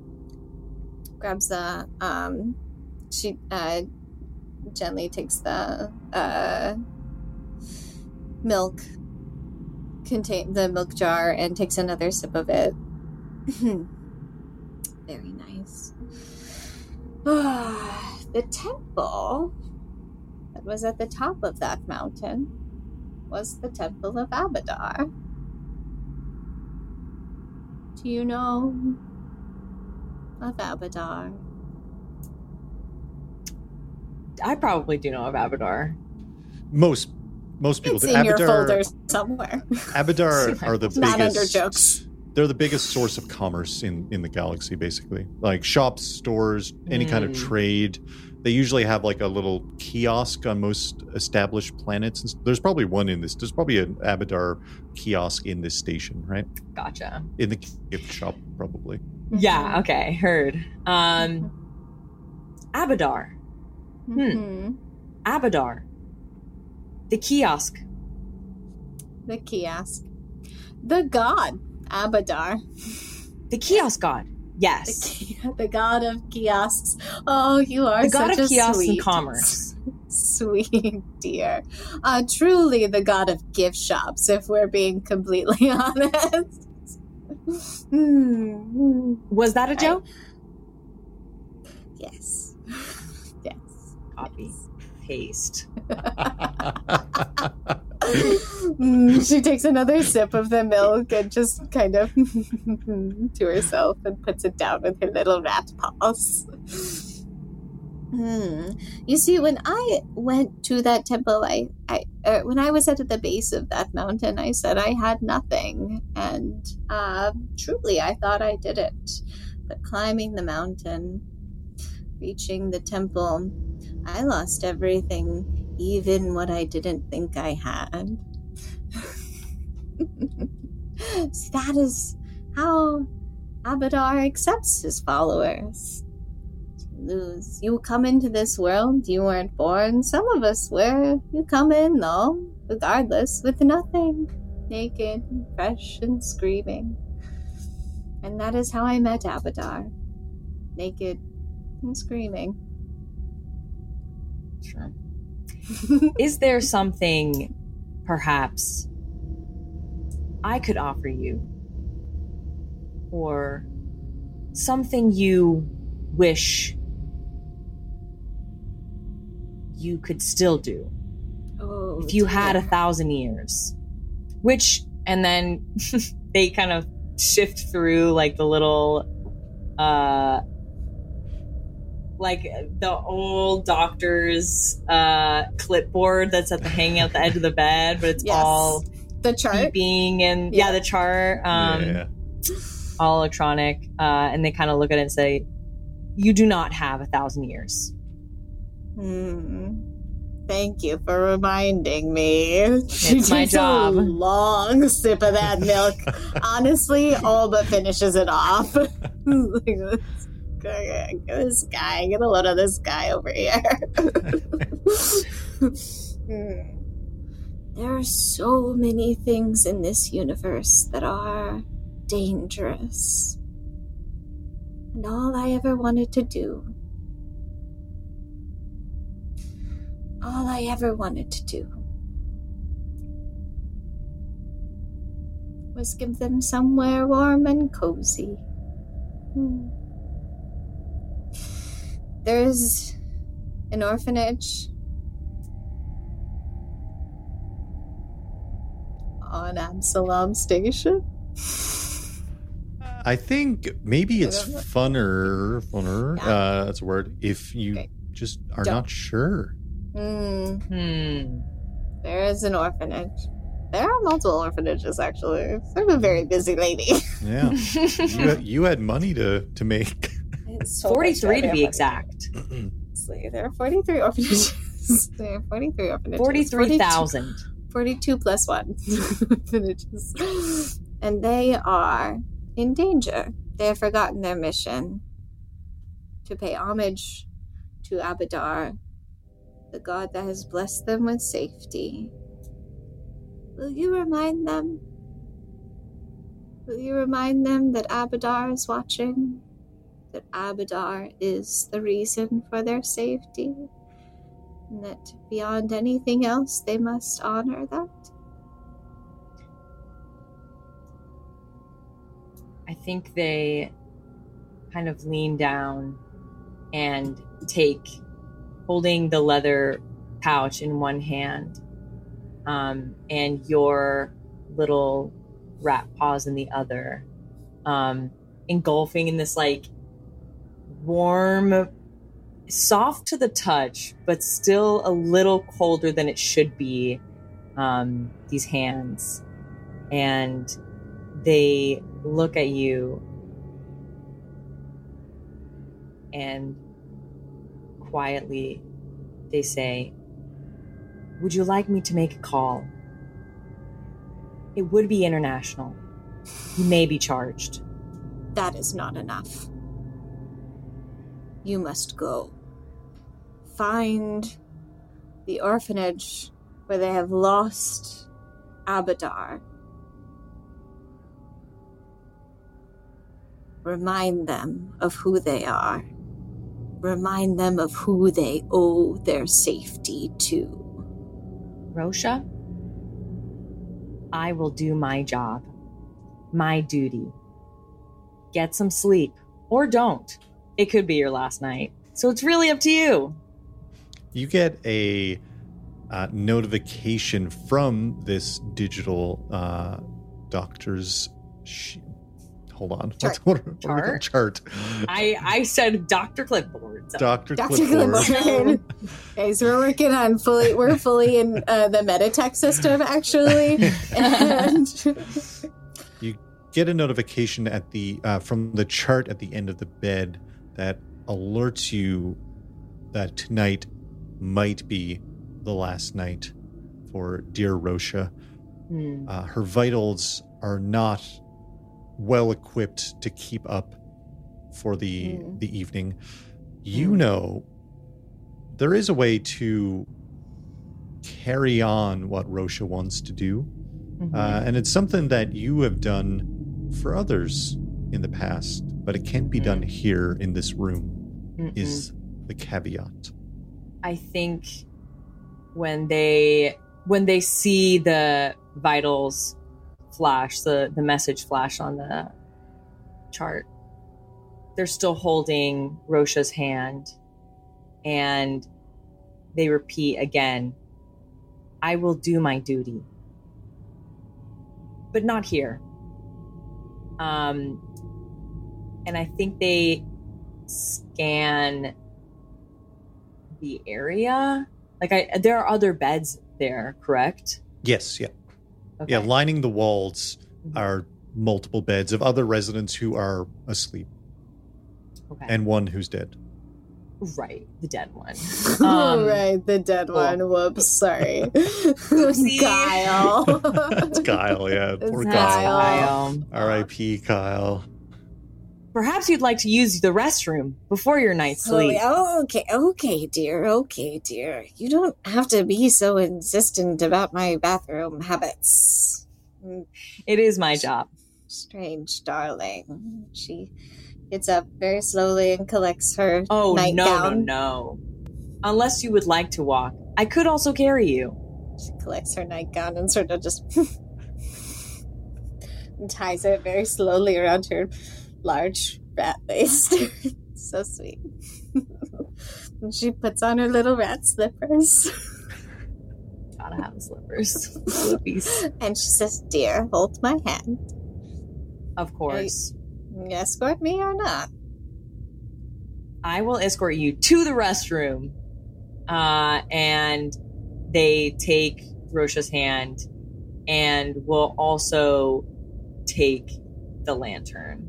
grabs the um. She uh gently takes the uh milk contain the milk jar and takes another sip of it. Very nice. the temple that was at the top of that mountain was the Temple of Abadar. Do you know of Abadar? I probably do know of Abadar. Most most people It's do. in your Abadar, folders somewhere. Abadar are the Not biggest. under jokes. They're the biggest source of commerce in in the galaxy, basically. Like shops, stores, any kind of Mm. trade. They usually have like a little kiosk on most established planets. And There's probably one in this. There's probably an Abadar kiosk in this station, right? Gotcha. In the gift shop, probably. Yeah. Okay. Heard. Um, Abadar. Mhm. Abadar. The kiosk. The kiosk. The god, Abadar. The kiosk god. The, Yes. ki- the god of kiosks. Oh, you are The god such of a kiosks sweet, and commerce. Sweet dear. Uh, truly the god of gift shops, if we're being completely honest. Hmm. Was that a joke? Yes. Yes. Copy. Paste. Mm, she takes another sip of the milk and just kind of to herself and puts it down with her little rat paws. Hmm. You see, when I went to that temple, I, I uh, when I was at the base of that mountain, I said I had nothing, and uh, truly, I thought I did it. But climbing the mountain, reaching the temple, I lost everything, even what I didn't think I had. See, that is how Abadar accepts his followers. You lose. You come into this world, you weren't born. Some of us were. You come in, though, regardless, with nothing. Naked, fresh, and screaming. And that is how I met Abadar. Naked and screaming. Sure. Is there something, perhaps, I could offer you? Or something you wish you could still do Oh, if you had a thousand years? Which, and then they kind of shift through like the little, uh, like the old doctor's uh clipboard that's at the hanging out the edge of the bed, but it's Yes. all the chart. being and yeah, Yeah. the chart, um, yeah. all electronic. Uh, and they kind of look at it and say, "You do not have a thousand years." Hmm. Thank you for reminding me. She It's my takes job. A long sip of that milk. Honestly, all but finishes it off. This guy, get a load of this guy over here. Hmm. There are so many things in this universe that are dangerous. And all I ever wanted to do all I ever wanted to do was give them somewhere warm and cozy. Hmm. There's an orphanage on Absalom Station. I think maybe it's I don't know. funner, funner. Yeah. Uh, that's a word. If you Okay. just are Don't- not sure. Hmm. Hmm. There is an orphanage. There are multiple orphanages, actually. I'm a very busy lady. Yeah, you, had, you had money to to make. It's so Forty-three to better be money. exact. Honestly, There are 43 orphanages. there are 43 orphanages. Forty-three thousand. 42 plus one orphanages. And they are in danger. They have forgotten their mission to pay homage to Abadar, the god that has blessed them with safety. Will you remind them? Will you remind them that Abadar is watching? That Abadar is the reason for their safety? And that beyond anything else, they must honor that? I think they kind of lean down and take holding the leather pouch in one hand um, and your little rat paws in the other um, engulfing in this like warm soft to the touch, but still a little colder than it should be. Um, these hands, and they look at you and quietly they say, Would you like me to make a call? It would be international. You may be charged. That is not enough. You must go. Find the orphanage where they have lost Abadar. Remind them of who they are. Remind them of who they owe their safety to. Rocha, I will do my job, my duty. Get some sleep, or don't. It could be your last night. So it's really up to you. You get a uh, notification from this digital uh, doctor's. Sh- hold on. Chart. What, what, what are? Chart? Chart. I I said Dr. Clipboard. so- Dr. Dr. Clipboard. Clipboard. okay, so we're working on fully. We're fully in uh, the Meditech system, actually, and you get a notification at the uh, from the chart at the end of the bed that alerts you that tonight might be the last night for dear Rocha. Hmm. Uh, her vitals are not well equipped to keep up for the Mm. the evening. You Mm. know there is a way to carry on what Rocha wants to do. Mhm. Uh, and it's something that you have done for others in the past, but it can't be done here in this room, Mm-mm. is the caveat. I think when they when they see the vitals flash, the the message flash on the chart, they're still holding Rocha's hand, and they repeat again, "I will do my duty, but not here." Um, and I think they scan the area? Like I there are other beds there, correct? Yes, yeah. Okay. Yeah, lining the walls Mhm. are multiple beds of other residents who are asleep okay. and one who's dead. right, the dead one. All Um, right, the dead cool. one. Whoops, sorry, Oopsie. Guile. It's Kyle, yeah. Poor It's That's Kyle. Kyle. Kyle. R.I.P. Kyle. Perhaps you'd like to use the restroom before your night's sleep. Oh, okay, okay, dear, okay, dear. You don't have to be so insistent about my bathroom habits. Mm, It is my job. Strange, darling. She gets up very slowly and collects her Oh no, no, nightgown. no. Unless you would like to walk, I could also carry you. She collects her nightgown and sort of just and ties it very slowly around her large rat waist. so sweet. and she puts on her little rat slippers. Gotta have slippers, slippies, And she says, Dear, hold my hand. of course. You escort me or not? I will escort you to the restroom. Uh, and they take Rocha's hand and will also take the lantern.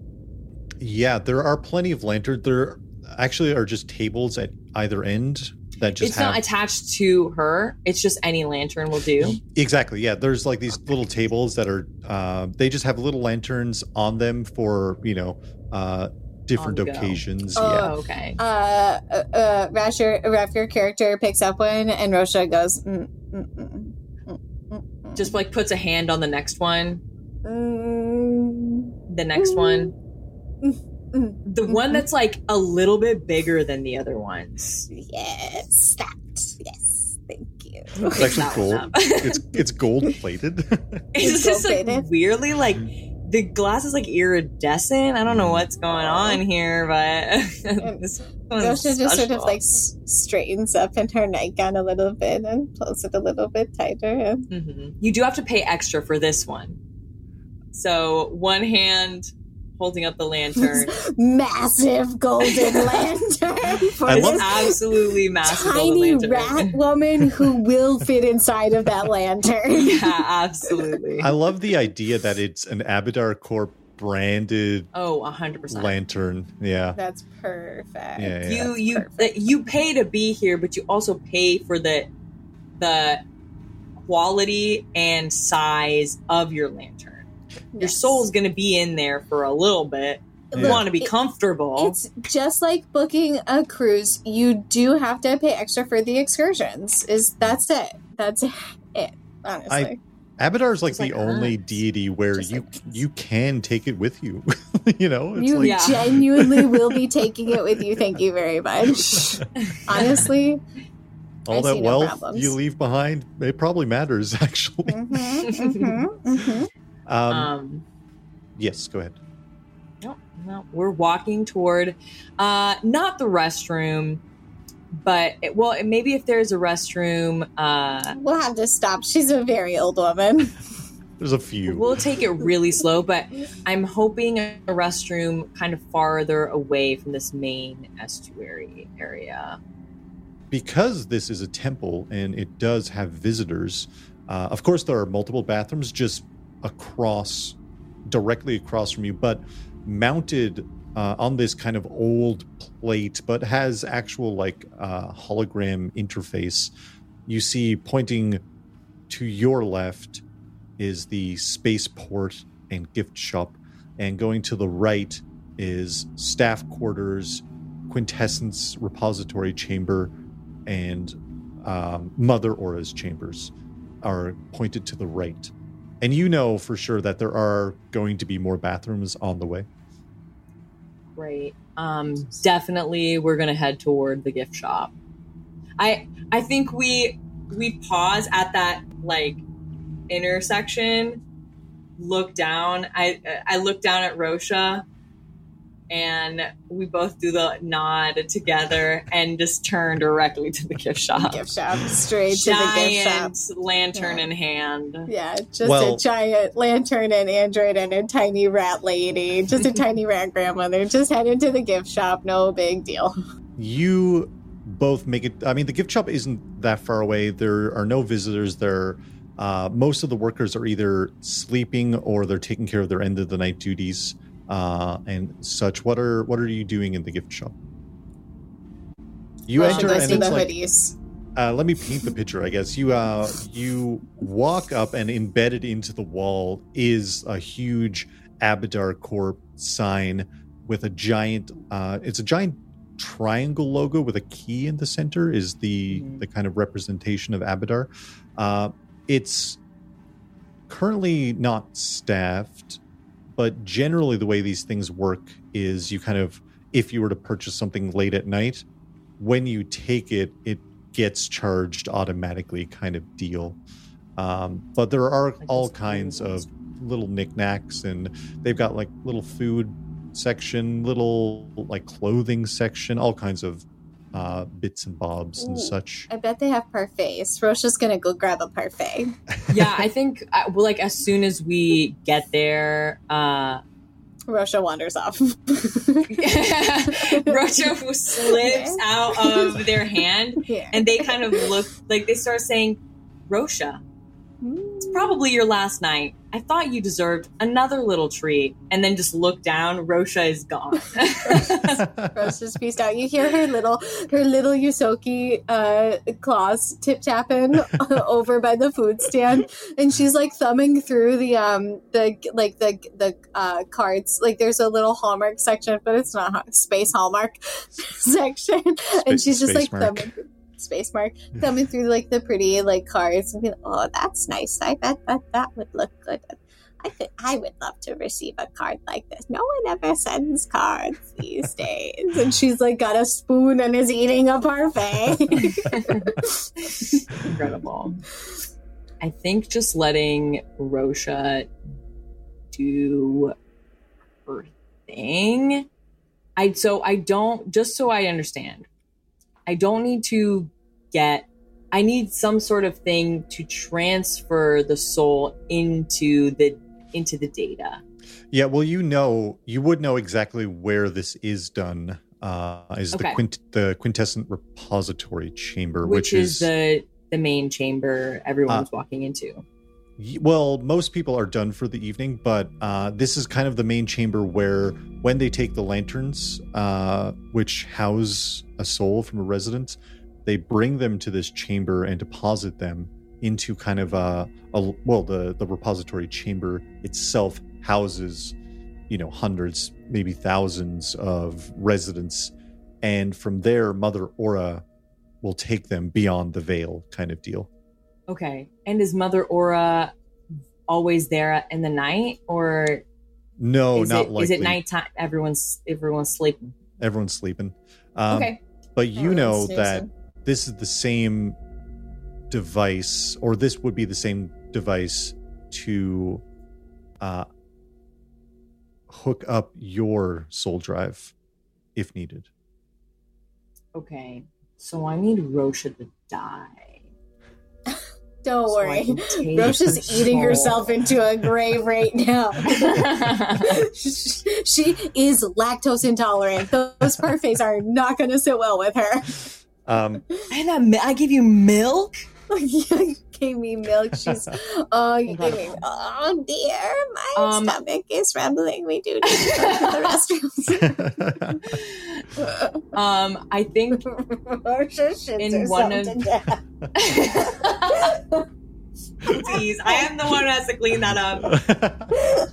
Yeah, there are plenty of lanterns. There actually are just tables at either end that just it's have not attached to her. It's just any lantern will do. Exactly. Yeah. There's like these little tables that are, uh, they just have little lanterns on them for, you know, uh, different On the go. occasions. Oh, yeah. okay. Uh, uh, uh Rash, your, character picks up one, and Rocha goes, mm, mm, mm, mm, mm, mm. Just like puts a hand on the next one, Mm, the next one. The one that's like a little bit bigger than the other ones. yes, that. Yes, thank you. It's actually That gold. it's it's gold plated. It's just like gold-plated? weirdly like the glass is like iridescent. I don't know what's going on here, but this one's Rocha just sort of like straightens up in her nightgown a little bit and pulls it a little bit tighter. And Mhm. You do have to pay extra for this one. So one hand holding up the lantern. Massive golden lantern for I this love- Absolutely massive golden tiny lantern. rat woman who will fit inside of that lantern. yeah, absolutely. I love the idea that it's an Abadar Corp branded oh, hundred percent. lantern. Yeah. That's perfect. Yeah, yeah. You you perfect. you pay to be here, but you also pay for the the quality and size of your lantern. Your Yes. soul's going to be in there for a little bit. You Yeah. want to be It- comfortable. It's just like booking a cruise. You do have to pay extra for the excursions. Is that's it? That's it. Honestly, Abadar is like It's the like only Earth. deity where you like- you can take it with you. you know, it's you like Yeah. genuinely will be taking it with you. Thank you very much. Honestly, all I that see no wealth problems. you leave behind. It probably matters actually. Mhm, mhm, mhm. Um, um, yes, go ahead. no, no, we're walking toward uh, not the restroom, but it, well, maybe if there's a restroom, uh, we'll have to stop. She's a very old woman. There's a few. we'll take it really slow. But I'm hoping a restroom kind of farther away from this main estuary area. because this is a temple and it does have visitors, uh, of course, there are multiple bathrooms just across, directly across from you, but mounted uh, on this kind of old plate, but has actual like uh, hologram interface. You see pointing to your left is the spaceport and gift shop, and going to the right is staff quarters, quintessence repository chamber, and um, Mother Aura's chambers are pointed to the right. And you know for sure that there are going to be more bathrooms on the way. Great. Um, definitely, we're gonna head toward the gift shop. I I think we we pause at that like intersection, look down. I I look down at Rocha, and we both do the nod together and just turn directly to the gift shop. gift shop, straight to the gift shop. Giant lantern Yeah. in hand. Yeah, just Well- a giant lantern and android and a tiny rat lady, just a tiny rat grandmother. Just headed to the gift shop, no big deal. You both make it. I mean, the gift shop isn't that far away. There are no visitors there. Uh, most of the workers are either sleeping or they're taking care of their end of the night duties uh, and such. What are what are you doing in the gift shop? You Well, enter and it's the like hoodies. uh, let me paint the picture. I guess you uh, you walk up and embedded into the wall is a huge Abadar Corp sign with a giant. Uh, it's a giant triangle logo with a key in the center. Is the Mhm. the kind of representation of Abadar. Uh, it's currently not staffed, but generally the way these things work is you kind of if you were to purchase something late at night, when you take it, it gets charged automatically kind of deal. Um, but there are all kinds of little knickknacks, and they've got like little food section, little like clothing section, all kinds of uh, bits and bobs and such. I bet they have parfaits. Rocha's gonna go grab a parfait. yeah, I think uh, well, like as soon as we get there, uh, Rocha wanders off. Rocha slips out of their hand, Yeah. and they kind of look like they start saying, "Rocha, it's probably your last night. I thought you deserved another little treat." And then just look down. Rocha is gone. Rocha's pieced out. You hear her little her little Ysoki uh, claws tip tapping over by the food stand, and she's like thumbing through the um the like the the uh, cards. Like there's a little Hallmark section, but it's not ha- space Hallmark section, and she's just like Space Mark. thumbing. Space mark coming through like the pretty like cards and being, oh that's nice. I bet that that would look good. I could, I would love to receive a card like this. No one ever sends cards these days. And she's like got a spoon and is eating a parfait. Incredible. I think just letting Rocha do her thing. I so I don't just so I understand. I don't need to get I need some sort of thing to transfer the soul into the into the data. Yeah, well, you know, you would know exactly where this is done. Uh, is the quint the quintessence repository chamber, which, which, is, the the main chamber everyone's walking into. Well, most people are done for the evening, but uh, this is kind of the main chamber where, when they take the lanterns, uh, which house a soul from a resident, they bring them to this chamber and deposit them into kind of a, a well, the the repository chamber itself houses, you know, hundreds, maybe thousands of residents, and from there, Mother Aura will take them beyond the veil, kind of deal. Okay. And is Mother Aura always there in the night, or No, is not it likely. is it nighttime? Everyone's everyone's sleeping. Everyone's sleeping. Um, okay. But you Everyone's know snoozing. that this is the same device, or this would be the same device to uh, hook up your soul drive if needed. Okay. So I need Rocha to die. Don't so worry. can Rocha is eating control. herself into a grave right now. she is lactose intolerant. Those parfaits are not going to sit well with her. Um, and I, mi- I give you milk. Gave me milk. She's, oh, you gave me, oh dear, my Um, stomach is rumbling. We do need to go to the restroom. Um, I think In one of-. Jeez, I am the one who has to clean that up.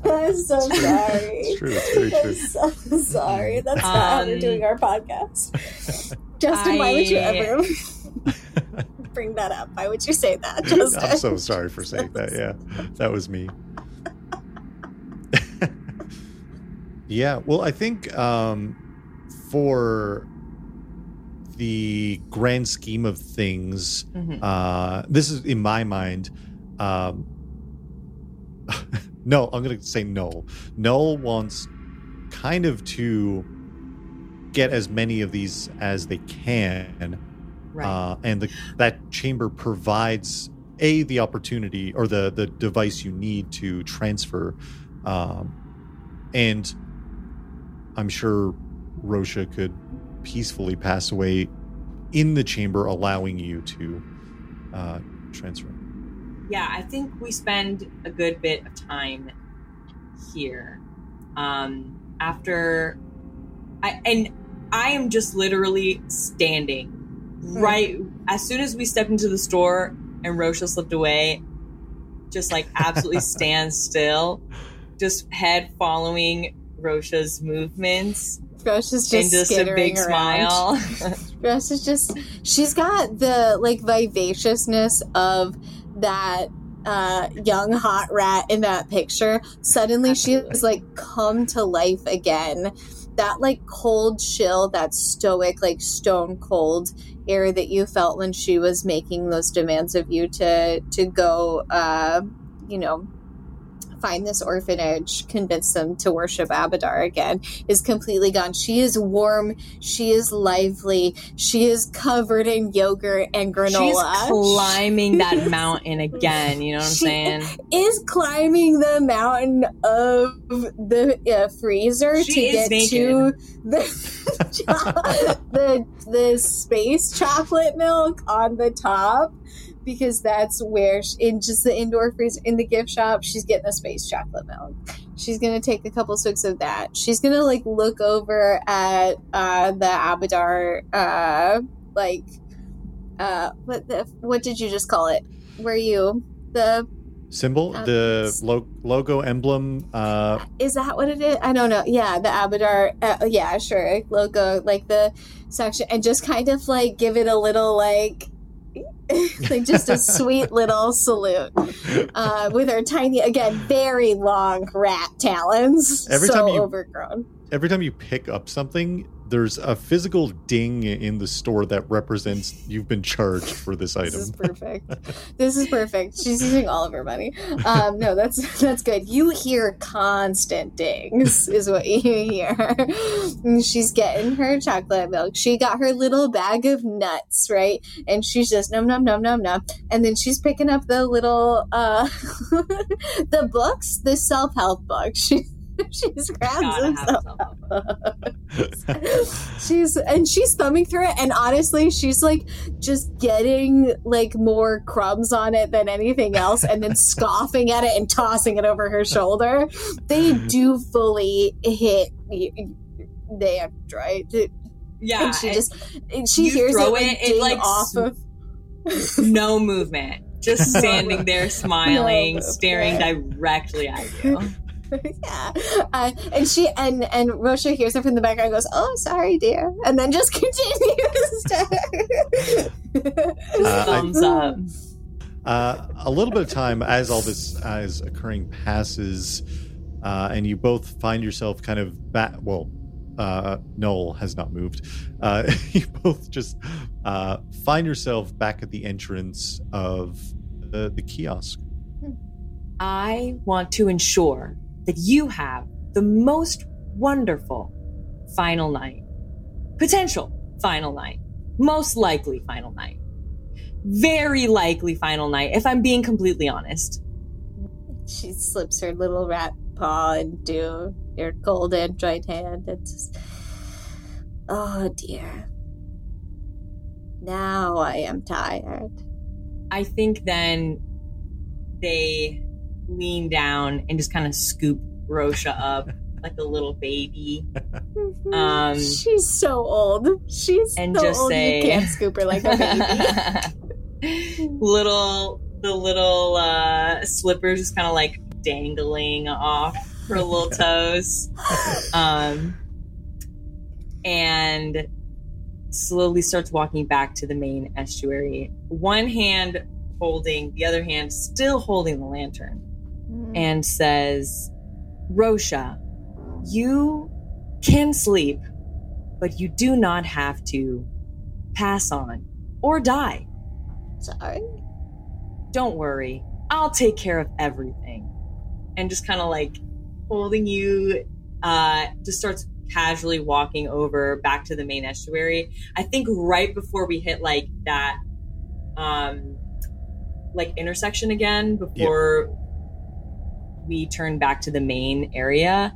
I'm so sorry. it's true. It's very I'm so sorry. That's not how we're Um, doing our podcast. Justin, why would you ever bring that up? Why would you say that, Justin? I'm so sorry for saying that. Yeah, that was me. yeah, well, I think um, for the grand scheme of things, Mhm. uh, this is in my mind. Um, no, I'm going to say no. Null wants kind of to get as many of these as they can Right. uh, and the, that chamber provides a the opportunity or the the device you need to transfer um, and i'm sure rocha could peacefully pass away in the chamber allowing you to uh, transfer yeah, I think we spend a good bit of time here. Um, after I and I am just literally standing right as soon as we stepped into the store and Rocha slipped away, just like absolutely stand still, just head following Rocha's movements and just just a big around. smile. Rocha is just she's got the like vivaciousness of that uh young hot rat in that picture. Suddenly she has like come to life again. That like cold chill, that stoic, like stone cold air that you felt when she was making those demands of you to to go uh you know find this orphanage convince them to worship abadar again is completely gone she is warm she is lively she is covered in yogurt and She's granola climbing that mountain again. You know what I'm She- saying? is climbing the mountain of the uh, freezer She to get to the, the the space chocolate milk on the top because that's where she, in just the indoor freezer in the gift shop she's getting a space chocolate milk she's gonna take a couple swigs of that she's gonna like look over at uh the abadar uh like uh what the what did you just call it were you the symbol Um, the lo- logo emblem uh is that what it is? I don't know. Yeah, the Abadar. Uh, yeah, sure. Logo, like the section, and just kind of like give it a little like, like just a sweet little salute uh, with her tiny, again, very long rat talons. Every so time you- overgrown. every time you pick up something there's a physical ding in the store that represents you've been charged for this item. This is perfect. this is perfect. She's using all of her money. Um, no, that's that's good. You hear constant dings, is what you hear. She's getting her chocolate milk. She got her little bag of nuts, right? And she's just num num num num num. And then she's picking up the little uh the books, the self help books. She she grabs Gotta have himself. self-love. she's and she's thumbing through it and honestly she's like just getting like more crumbs on it than anything else and then scoffing at it and tossing it over her shoulder they do fully hit the right Yeah, and she it- just and she hears it, it, like, it, ding like, off of no movement, just standing there, smiling, No staring directly at you. yeah uh, and she and and Rocha hears her from the background and goes oh sorry dear and then just continues to Uh, Thumbs up. Uh, a little bit of time as all this uh, is occurring passes, uh, and you both find yourself kind of back. Well, uh, Noel has not moved. Uh, you both just uh, find yourself back at the entrance of the, the kiosk. I want to ensure that you have the most wonderful final night, potential final night, most likely final night, very likely final night, if I'm being completely honest. she slips her little rat paw into your cold android hand and just oh dear now i am tired I think then they lean down and just kind of scoop Rocha up like a little baby. Um, she's so old. She's and so just old. Say- you can't scoop her like a baby. Little the little uh slippers just kind of like dangling off her little toes. Um and slowly starts walking back to the main estuary. One hand holding the other hand still holding the lantern and says rocha you can sleep but you do not have to pass on or die. Sorry. Don't worry, I'll take care of everything. And just kind of like holding you, uh, just starts casually walking over back to the main estuary. I think right before we hit like that, um, like intersection again, before we turn back to the main area,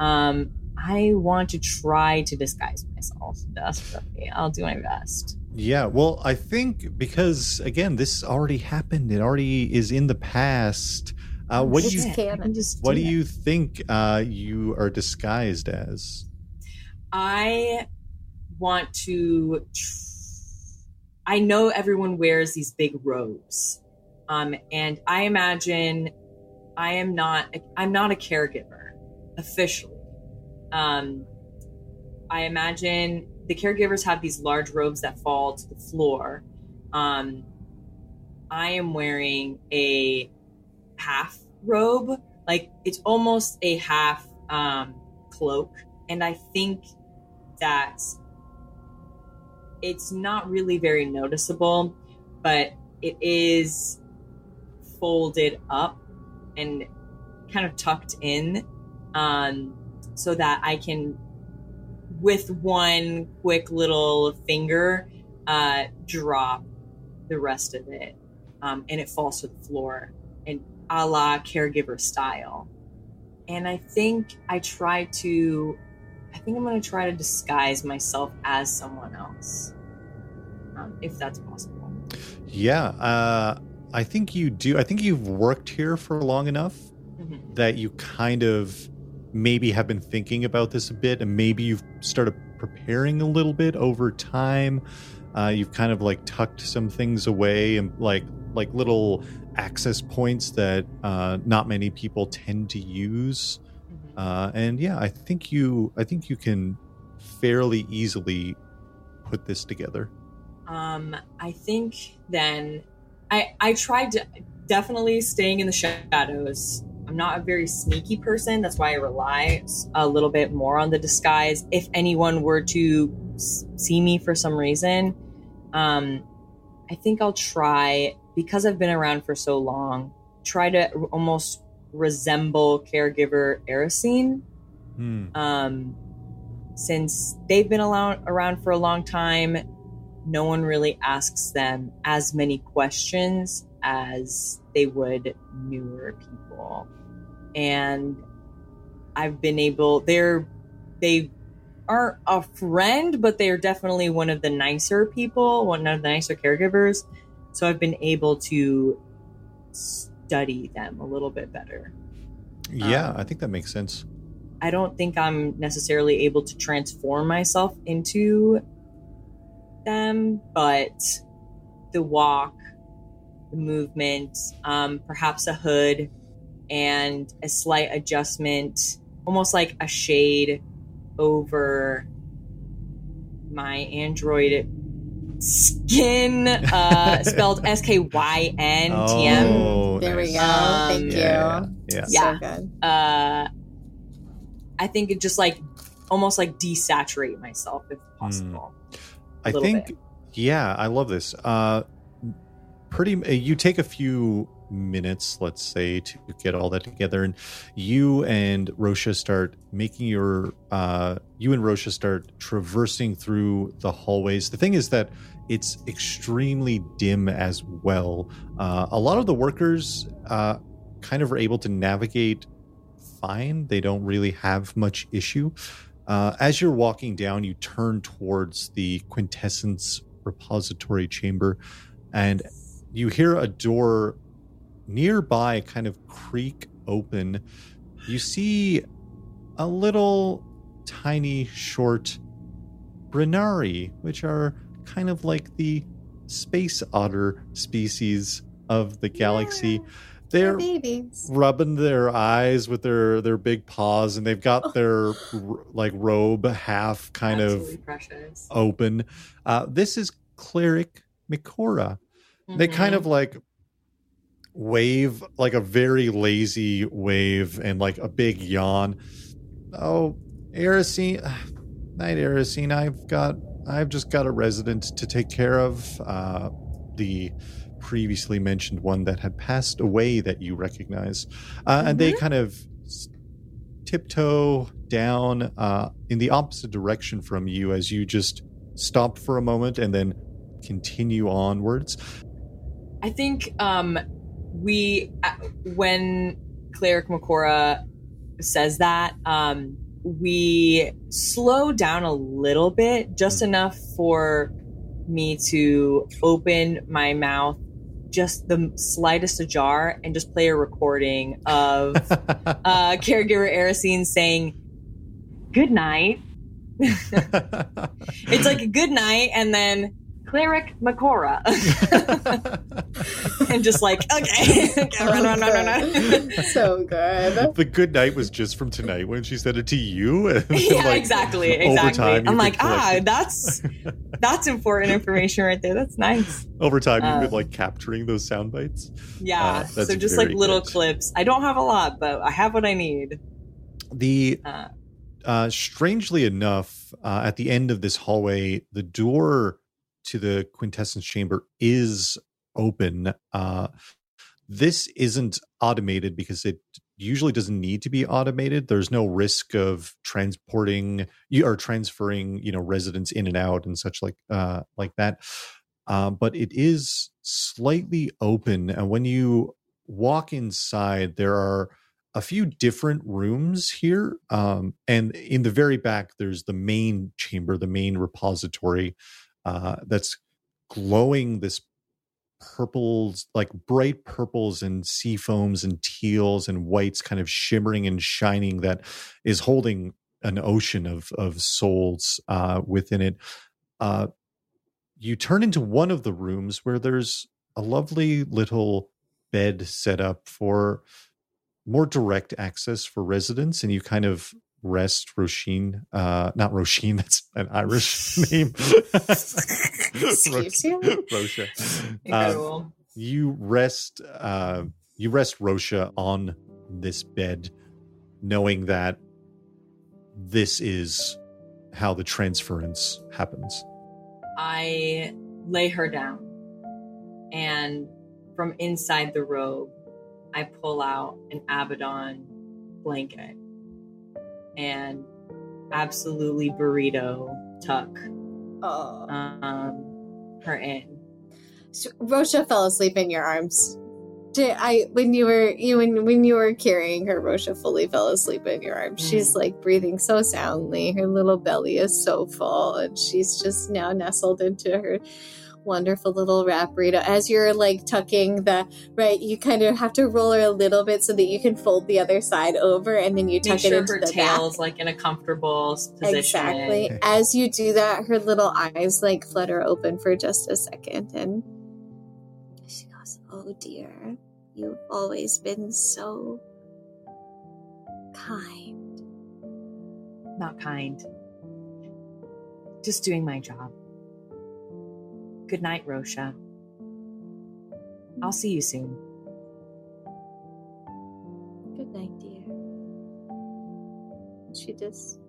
um, I want to try to disguise myself desperately. I'll do my best. Yeah, well, I think because again, this already happened. It already is in the past. Uh, what do you Shit, I canon. just What do it. you think uh, you are disguised as? I want to. tr- I know everyone wears these big robes, um, and I imagine I am not. I'm not a caregiver officially. Um, I imagine the caregivers have these large robes that fall to the floor. Um, I am wearing a half robe, like it's almost a half um, cloak, and I think that it's not really very noticeable, but it is folded up and kind of tucked in um, so that I can, with one quick little finger, uh, drop the rest of it. Um, and it falls to the floor and a la caregiver style. And I think I try to I think I'm going to try to disguise myself as someone else, um, if that's possible. Yeah, uh, I think you do. I think you've worked here for long enough Mhm. that you kind of maybe have been thinking about this a bit, and maybe you've started preparing a little bit over time. Uh, you've kind of like tucked some things away and like like little access points that uh, not many people tend to use. Mhm. Uh, and yeah, I think you I think you can fairly easily put this together. Um, I think then I I tried to definitely staying in the shadows. I'm not a very sneaky person. That's why I rely a little bit more on the disguise. If anyone were to see me for some reason, um, I think I'll try because I've been around for so long. Try to almost resemble caregiver Erosine Hmm. um, since they've been around, around for a long time, no one really asks them as many questions as they would newer people. And I've been able. They're they aren't a friend, but they are definitely one of the nicer people, one of the nicer caregivers. So I've been able to study them a little bit better. Yeah, Um, I think that makes sense. I don't think I'm necessarily able to transform myself into them, but the walk, the movement, um, perhaps a hood, and a slight adjustment, almost like a shade over my android skin, uh, spelled S K Y N T M. Oh, there we go. Um, Thank you. Yeah, yeah. Yeah. So good. uh i think it just like almost like desaturate myself if possible I think, bit. yeah, I love this. Uh, pretty, uh, you take a few minutes, let's say, to get all that together, and you and Rocha start making your, uh, you and Rocha start traversing through the hallways. The thing is that it's extremely dim as well. Uh, a lot of the workers uh, kind of are able to navigate fine. They don't really have much issue. Uh, as you're walking down, you turn towards the quintessence repository chamber, and you hear a door nearby kind of creak open. You see a little tiny short Brenneri, which are kind of like the space otter species of the galaxy. They're They're babies. rubbing their eyes with their their big paws and they've got their r- like robe half kind Absolutely of precious. open. Uh this is cleric mikora they kind of like wave like a very lazy wave and like a big yawn. Oh erosine night erosine i've got i've just got a resident to take care of uh the previously mentioned one that had passed away that you recognize. Uh, and they kind of tiptoe down uh in the opposite direction from you as you just stop for a moment and then continue onwards. I think um we uh, when cleric makora says that um we slow down a little bit just enough for me to open my mouth just the slightest ajar and just play a recording of uh, caregiver Erosine saying good night. It's like good night and then cleric Makora. and just like, okay, okay run, run, run, run, run. so good. the good night was just from tonight when she said it to you. and, yeah, like, exactly, over exactly. time, I'm like, ah, it. that's that's important information right there. That's nice. Over time, you've Um, been like capturing those sound bites. Yeah. Uh, that's so just like little good. clips. I don't have a lot, but I have what I need. The Uh, uh, strangely enough, uh, at the end of this hallway, the door to the quintessence chamber is open. Uh, this isn't automated because it usually doesn't need to be automated. There's no risk of transporting you or transferring, you know, residents in and out and such like uh, like that. Uh, but it is slightly open, and when you walk inside, there are a few different rooms here. Um, and in the very back, there's the main chamber, the main repository uh, that's glowing this purples, like bright purples and sea foams and teals and whites kind of shimmering and shining that is holding an ocean of, of souls uh, within it. Uh, you turn into one of the rooms where there's a lovely little bed set up for more direct access for residents and you kind of rest Roisin, uh not Roisin, that's an Irish name. Excuse you? Rocha. Uh, you rest uh you rest Rocha on this bed knowing that this is how the transference happens. I lay her down, and from inside the robe, I pull out an Abadar blanket and absolutely burrito tuck Oh. um, her in. So Rocha fell asleep in your arms. I when you were you when when you were carrying her, Rocha fully fell asleep in your arms. She's like breathing so soundly. Her little belly is so full, and she's just now nestled into her wonderful little wrap burrito. As you're like tucking the right, you kind of have to roll her a little bit so that you can fold the other side over, and then you tuck Make it sure into her the tail's back. like in a comfortable position. Exactly. As you do that, her little eyes like flutter open for just a second, and she goes, "Oh dear, you've always been so kind." Not kind. Just doing my job. Good night, Rocha. I'll see you soon. Good night, dear. She just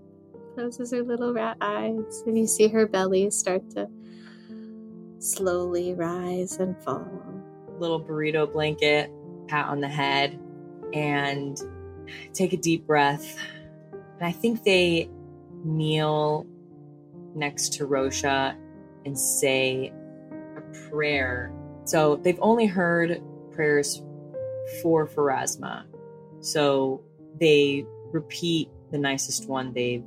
closes her little rat eyes, and you see her belly start to slowly rise and fall. Little burrito blanket, pat on the head, and take a deep breath. And I think they kneel next to Rocha and say prayer. So they've only heard prayers for Pharasma. So they repeat the nicest one they've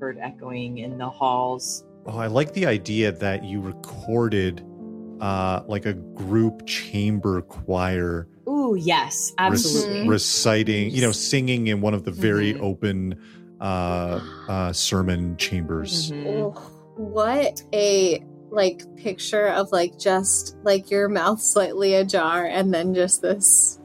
heard echoing in the halls. Oh, I like the idea that you recorded uh, like a group chamber choir Ooh, yes, rec- absolutely. reciting, you know, singing in one of the very Mhm. open uh, uh, sermon chambers. Mhm. Oh, what a like picture of like just like your mouth slightly ajar and then just this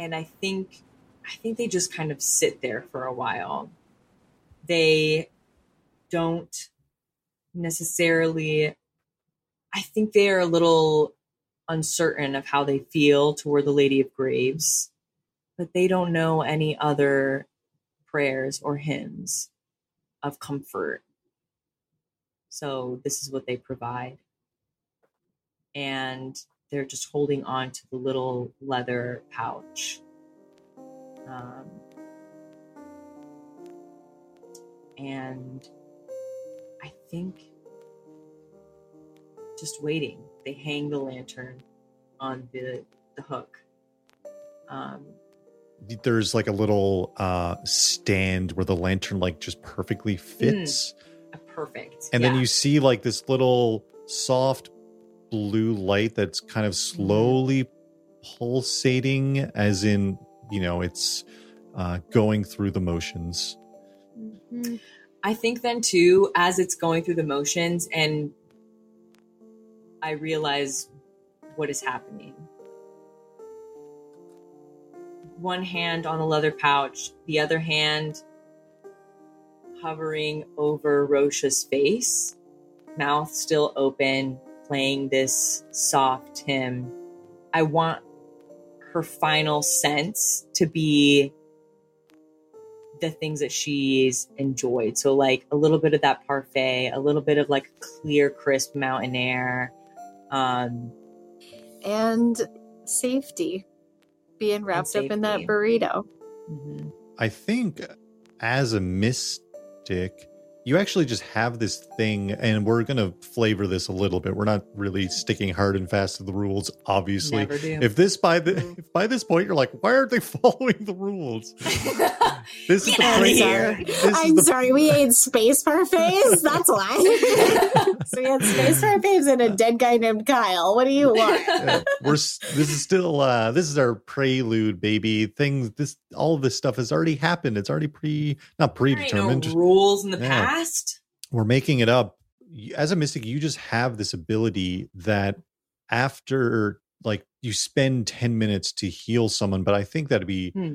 and I think I think they just kind of sit there for a while. They don't necessarily I think they are a little uncertain of how they feel toward the Lady of Graves, but they don't know any other prayers or hymns of comfort. So this is what they provide. And they're just holding on to the little leather pouch. Um, and I think just waiting. They hang the lantern on the the hook. Um, There's like a little uh, stand where the lantern like just perfectly fits. perfect. and then you see like this little soft blue light that's kind of slowly pulsating as in you know it's uh, going through the motions I think then too, as it's going through the motions, and I realize what is happening. One hand on the leather pouch, the other hand hovering over Rocha's face, mouth still open, playing this soft hymn. I want her final sense to be the things that she's enjoyed. So like a little bit of that parfait, a little bit of like clear, crisp mountain air. Um and safety being wrapped up in that safety. burrito. mhm. I think as a mystic, you actually just have this thing, and we're going to flavor this a little bit. We're not really sticking hard and fast to the rules, obviously. If this by the if by this point you're like, why aren't they following the rules? This is Get the outta pre- here. This I'm the sorry, we ate space parfaits. That's why. so we had space parfaits and a dead guy named Kyle. What do you want? Yeah, we're this is still uh this is our prelude baby things this all of this stuff has already happened it's already pre not There ain't predetermined no rules in the Yeah. past. We're making it up as a mystic you just have this ability that after like you spend 10 minutes to heal someone but i think that'd be Hmm.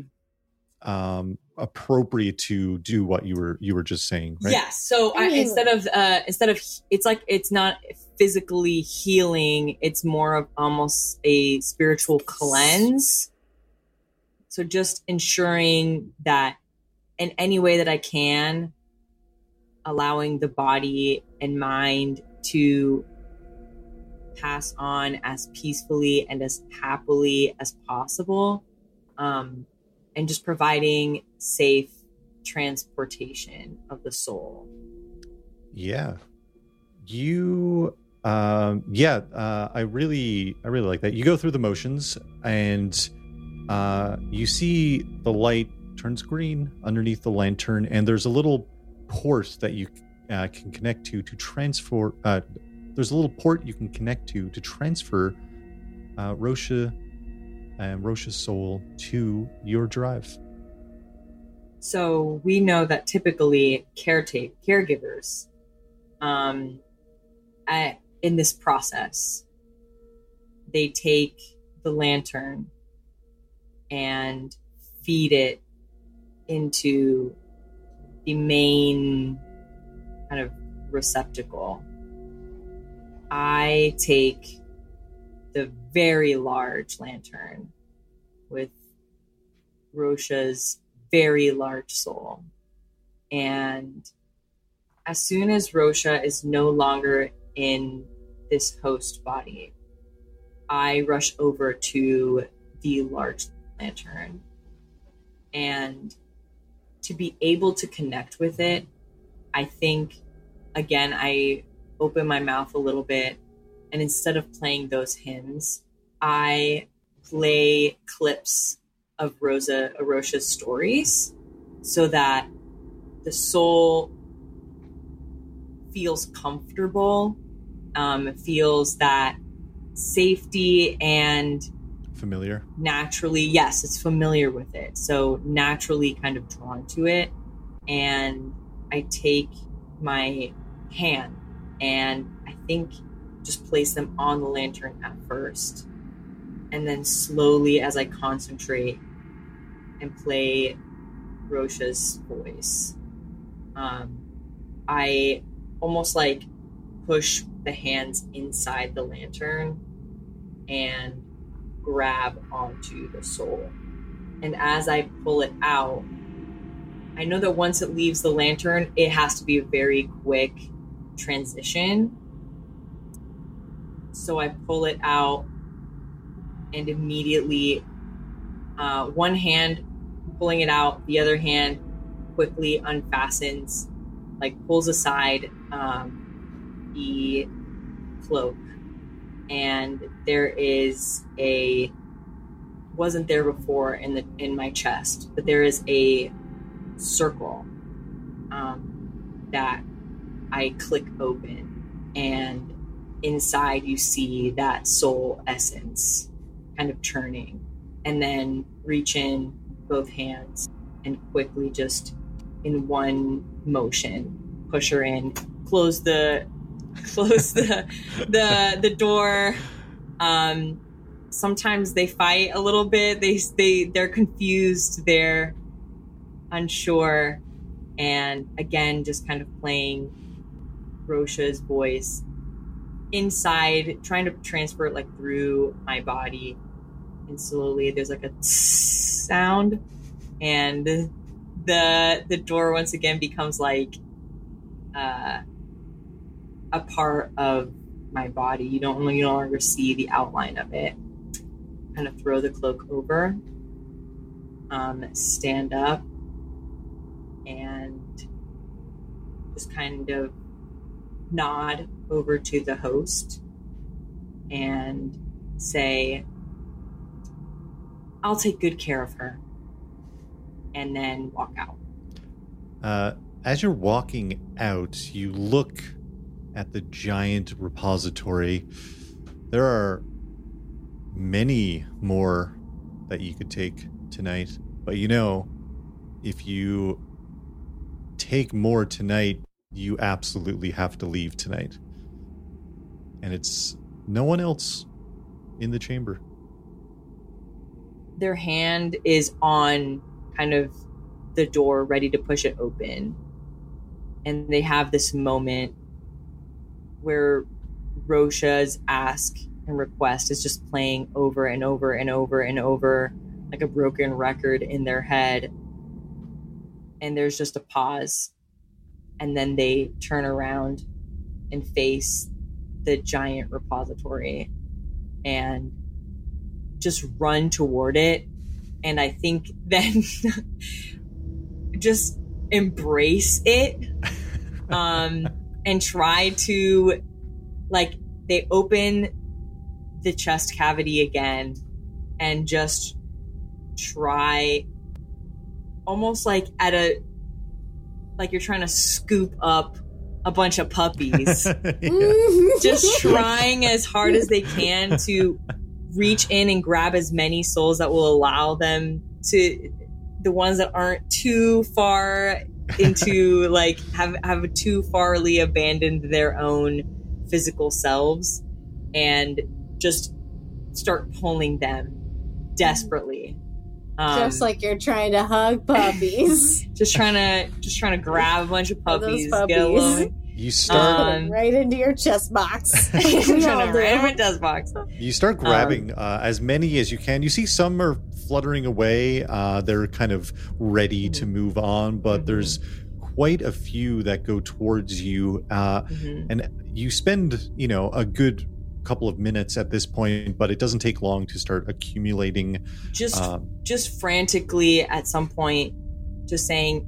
um appropriate to do what you were you were just saying right Yes. So I I, instead of uh, instead of it's like it's not physically healing. It's more of almost a spiritual cleanse. So just ensuring that in any way that I can, allowing the body and mind to pass on as peacefully and as happily as possible, um, and just providing safe transportation of the soul. Yeah. You um yeah, uh I really I really like that. You go through the motions and uh you see the light turns green underneath the lantern and there's a little port that you uh, can connect to to transfer uh there's a little port you can connect to to transfer uh Rocha and Rocha's soul to your drive. So we know that typically caretake caregivers, um, at, in this process, they take the lantern and feed it into the main kind of receptacle. I take the very large lantern with Rocha's very large soul. And as soon as Rocha is no longer in this host body, I rush over to the large lantern. And to be able to connect with it, I think, again, I open my mouth a little bit. And instead of playing those hymns, I play clips of Rosa Arosha's stories so that the soul feels comfortable, um, feels that safety and Familiar? naturally, yes, it's familiar with it. So naturally kind of drawn to it. And I take my hand and I think just place them on the lantern at first. And then slowly, as I concentrate and play Rocha's voice, um, I almost like push the hands inside the lantern and grab onto the soul. And as I pull it out, I know that once it leaves the lantern, it has to be a very quick transition. So I pull it out and immediately, uh, one hand pulling it out, the other hand quickly unfastens, like pulls aside um, the cloak and there is a wasn't there before in the in my chest but there is a circle um, that i click open and inside you see that soul essence kind of churning and then reach in both hands and quickly just in one motion push her in close the close the the the door um sometimes they fight a little bit. They they they're confused. They're unsure. And again just kind of playing Rocha's voice inside trying to transfer it like through my body. And slowly there's like a sound, and the the door once again becomes like uh, a part of my body. You don't you no longer see the outline of it. Kind of throw the cloak over, um, stand up, and just kind of nod over to the host and say, I'll take good care of her, and then walk out. Uh, as you're walking out, you look at the giant repository. There are many more that you could take tonight, but you know, if you take more tonight, you absolutely have to leave tonight. And it's no one else in the chamber. Their hand is on kind of the door, ready to push it open. And they have this moment where Rocha's ask and request is just playing over and over and over and over like a broken record in their head. And there's just a pause. And then they turn around and face the giant repository and just run toward it. And I think then just embrace it um, and try to, like, they open the chest cavity again and just try almost like at a like you're trying to scoop up a bunch of puppies. Mm-hmm. Just trying as hard as they can to reach in and grab as many souls that will allow them to the ones that aren't too far into like have have too farly abandoned their own physical selves and just start pulling them desperately um, just like you're trying to hug puppies. just trying to just trying to grab a bunch of puppies. puppies. You start um, right into your chest box. trying to right into chest box. You start grabbing um, uh, as many as you can. You see some are fluttering away. Uh, they're kind of ready to mm-hmm. move on, but mm-hmm. there's quite a few that go towards you, uh, mm-hmm. and you spend you know a good couple of minutes at this point, but it doesn't take long to start accumulating. Just, uh, just frantically at some point, just saying,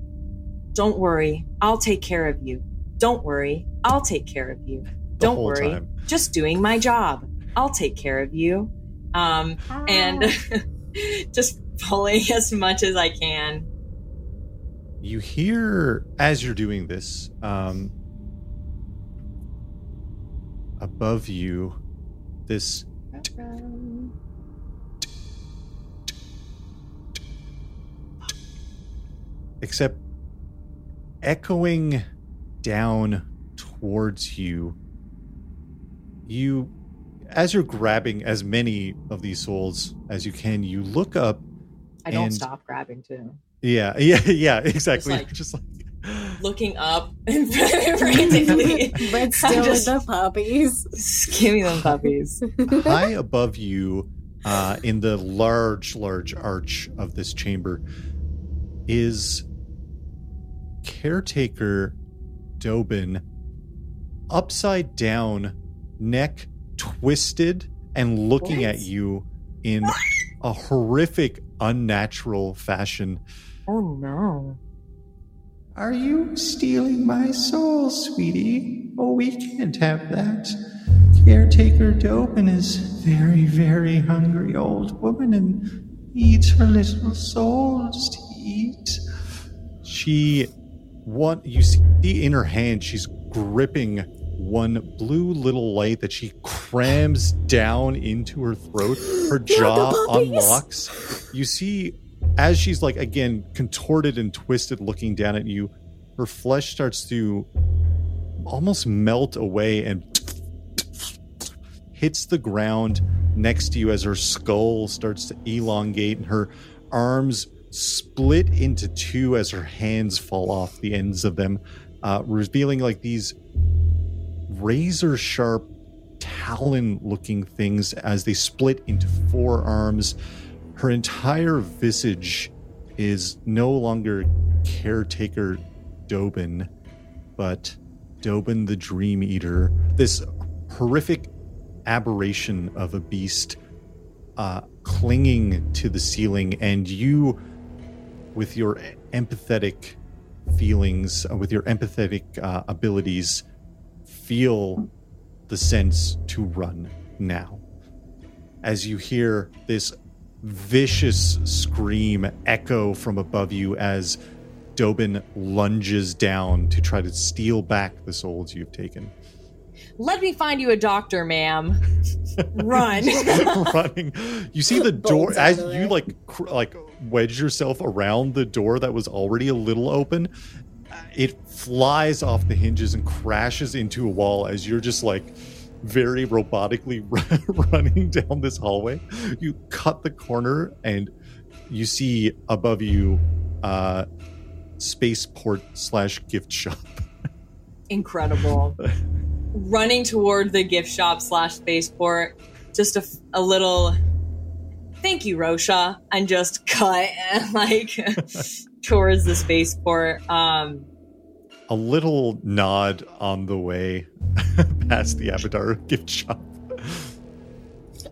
"Don't worry, I'll take care of you. Don't worry, I'll take care of you. Don't worry, time. just doing my job. I'll take care of you." Um, ah. and just pulling as much as I can. You hear as you're doing this, um, above you this except echoing down towards you you as you're grabbing as many of these souls as you can you look up i don't stop grabbing too yeah yeah yeah exactly just like, just like looking up and frantically. but still just, with the puppies. Just give me them puppies. High above you, uh, in the large, large arch of this chamber, is caretaker Dobin upside down, neck twisted, and looking what? at you in a horrific, unnatural fashion. Oh no. Are you stealing my soul, sweetie? Oh, we can't have that. Caretaker Dobin is very, very hungry old woman and needs her little souls to eat. She, what you see in her hand, she's gripping one blue little light that she crams down into her throat. Her jaw unlocks. You see as she's like again contorted and twisted looking down at you her flesh starts to almost melt away and hits the ground next to you as her skull starts to elongate and her arms split into two as her hands fall off the ends of them uh, revealing like these razor sharp talon looking things as they split into four arms. Her entire visage is no longer caretaker Dobin, but Dobin the Dream Eater. This horrific aberration of a beast uh, clinging to the ceiling, and you, with your empathetic feelings, uh, with your empathetic uh, abilities, feel the sense to run now. As you hear this vicious scream echo from above you as Dobin lunges down to try to steal back the souls you've taken. Let me find you a doctor, ma'am. Run. running. You see the door as you like cr- like wedge yourself around the door that was already a little open. It flies off the hinges and crashes into a wall as you're just like very robotically running down this hallway. You cut the corner and you see above you uh spaceport slash gift shop. Incredible. Running toward the gift shop slash spaceport, just a little thank you, Rocha, and just cut like towards the spaceport. Um, A little nod on the way past the Abadar gift shop.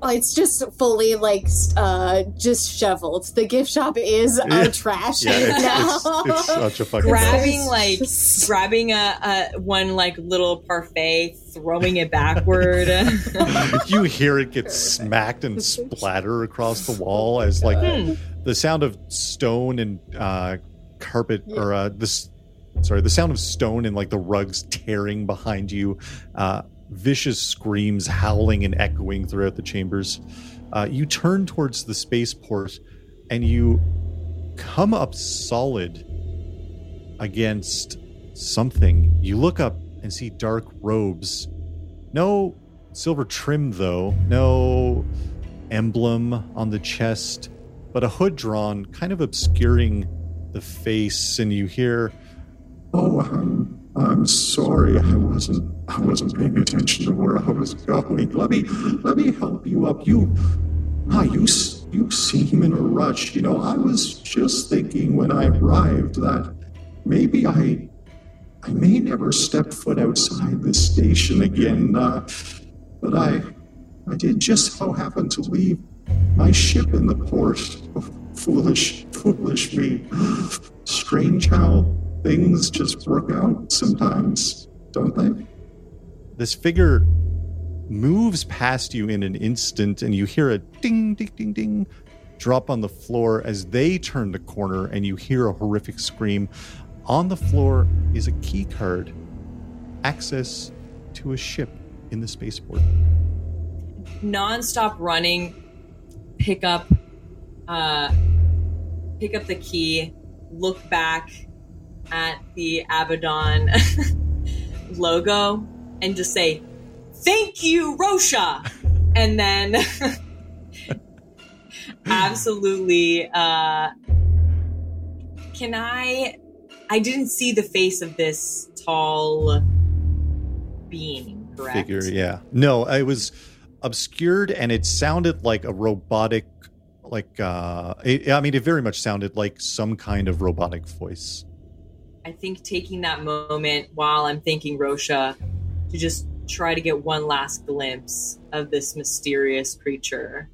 Oh, it's just fully like uh just shoveled. The gift shop is Yeah. a trash Yeah, it's, now. it's, it's such a fucking grabbing It's like grabbing a, a one like little parfait, throwing it backward. you hear it get smacked and splatter across the wall as like Hmm. the sound of stone and uh, carpet or uh, this sorry the sound of stone and like the rugs tearing behind you uh, vicious screams howling and echoing throughout the chambers. Uh, you turn towards the spaceport and you come up solid against something. You look up and see dark robes. No silver trim though. No emblem on the chest but a hood drawn kind of obscuring the face. And you hear Oh, I'm sorry. I wasn't I wasn't paying attention to where I was going. Let me let me help you up. You, ah, you you seem in a rush. You know, I was just thinking when I arrived that maybe I I may never step foot outside this station again. Uh, but I I did just so happen to leave my ship in the port. Oh, foolish, foolish me. Strange how things just work out sometimes, don't they? this figure moves past you in an instant and you hear a ding ding ding ding drop on the floor as they turn the corner and you hear a horrific scream. On the floor is a key card. Access to a ship in the spaceport. Non-stop running pick up uh pick up the key look back at the abadar logo and just say thank you rocha. And then absolutely uh can i i didn't see the face of this tall being correct? Figure yeah. No it was obscured and it sounded like a robotic like uh it, i mean it very much sounded like some kind of robotic voice I think taking that moment while I'm thinking Rocha to just try to get one last glimpse of this mysterious creature.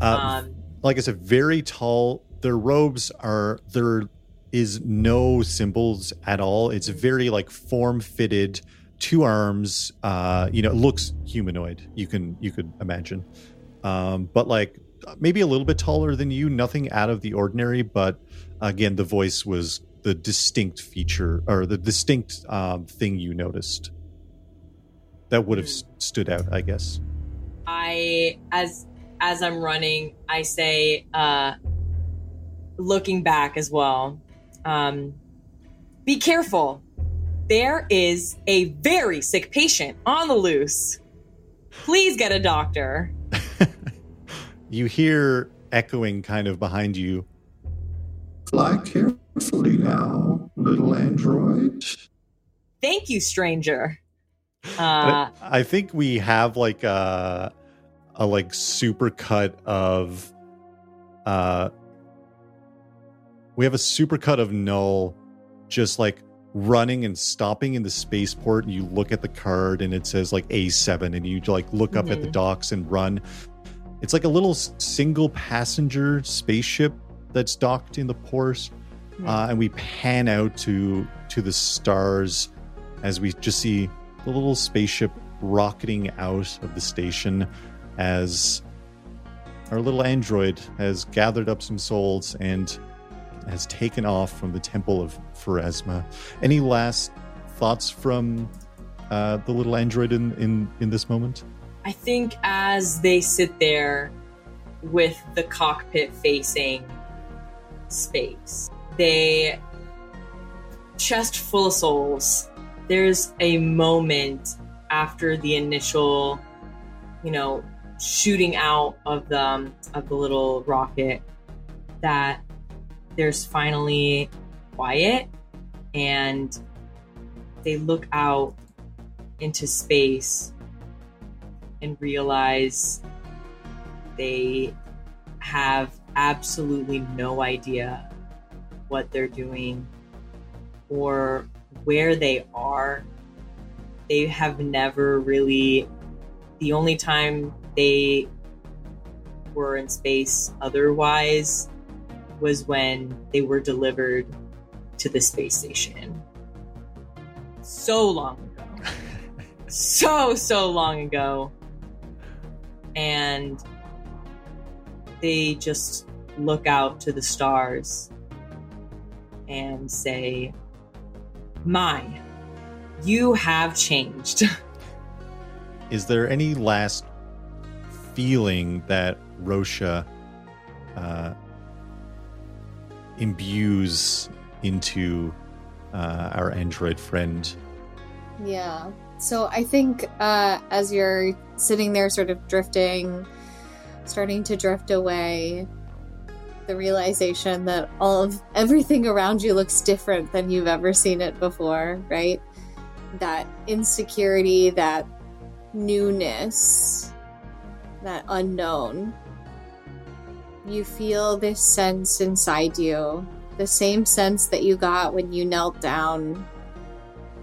uh, Um, like I said, very tall. Their robes are there is no symbols at all. It's very like form fitted, two arms. Uh, you know, it looks humanoid. You can you could imagine, um, but like maybe a little bit taller than you. Nothing out of the ordinary. But again, the voice was the distinct feature or the distinct um, thing you noticed that would have s- stood out. I guess. I as as I'm running, I say, uh, looking back as well. Um, be careful. There is a very sick patient on the loose. Please get a doctor. you hear echoing kind of behind you Fly carefully now, little android. Thank you, stranger. Uh, I think we have like a a like super cut of uh we have a super cut of null just like running and stopping in the spaceport and you look at the card and it says like A7 and you like look up at the Mhm. docks and run. It's like a little single passenger spaceship that's docked in the port Hmm. uh, and we pan out to to the stars as we just see the little spaceship rocketing out of the station as our little android has gathered up some souls and has taken off from the temple of Pharasma. Any last thoughts from uh, the little android in, in in this moment? I think as they sit there with the cockpit facing space, they chest full of souls. There's a moment after the initial, you know, shooting out of the um, of the little rocket that there's finally quiet and they look out into space and realize they have absolutely no idea what they're doing or where they are. They have never really, the only time they were in space otherwise was when they were delivered to the space station. So long ago so so long ago and they just look out to the stars and say my you have changed Is there any last feeling that Rocha uh, imbues into uh, our android friend? Yeah. So I think uh, as you're sitting there, sort of drifting, starting to drift away, the realization that all of everything around you looks different than you've ever seen it before, right? That insecurity, that newness, that unknown. You feel this sense inside you, the same sense that you got when you knelt down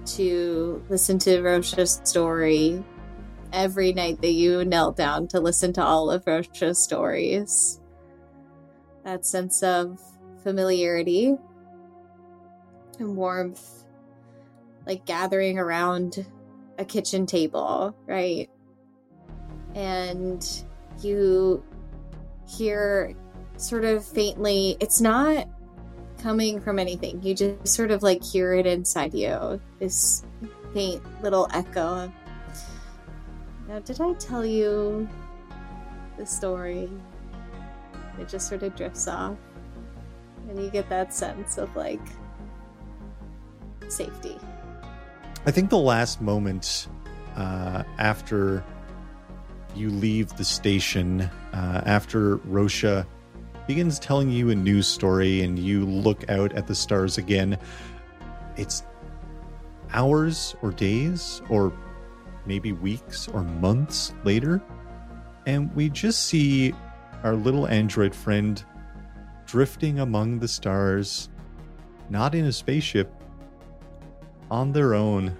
to listen to Rocha's story every night that you knelt down to listen to all of Rocha's stories. That sense of familiarity and warmth, like gathering around a kitchen table, right? And you hear sort of faintly, it's not coming from anything. You just sort of like hear it inside you. This faint little echo. Now, did I tell you the story? It just sort of drifts off. And you get that sense of like safety. I think the last moment uh, after you leave the station, uh, after Rocha begins telling you a news story and you look out at the stars again, it's hours or days or maybe weeks or months later. And we just see our little android friend drifting among the stars, not in a spaceship, on their own,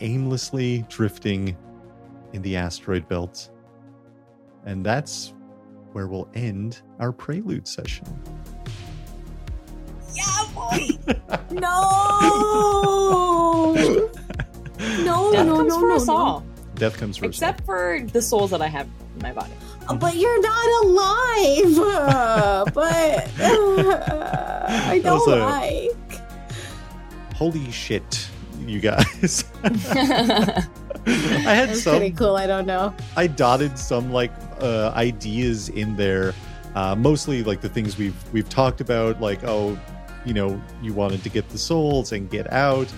aimlessly drifting in the asteroid belt. And that's where we'll end our prelude session. yeah boy No! No, death no, comes no, for no, us no. all Death comes first. except for the souls that i have in my body Oh, But you're not alive! Uh, but uh, I don't was a- like. Holy shit, you guys. I had It's some pretty cool, I don't know. I dotted some like uh, ideas in there, uh, mostly like the things we've we've talked about, like oh, you know, you wanted to get the souls and get out,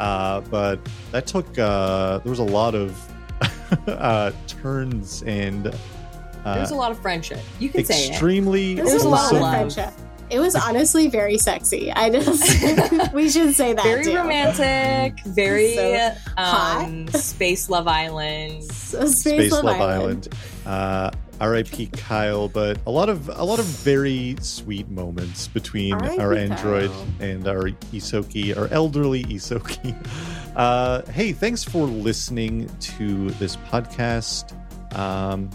uh, but that took uh, there was a lot of uh, turns and uh, there's a lot of friendship you can say it extremely There's, There's a a lot lot of of friendship. It was honestly very sexy. I just we should say that very too. romantic, very So um, Space Love Island. So Space, Space Love, Love Island. Island. Uh, R.I.P. Kyle, but a lot of a lot of very sweet moments between R.I.P. our android Kyle. and our Ysoki, our elderly Ysoki. Uh, hey, thanks for listening to this podcast. Um,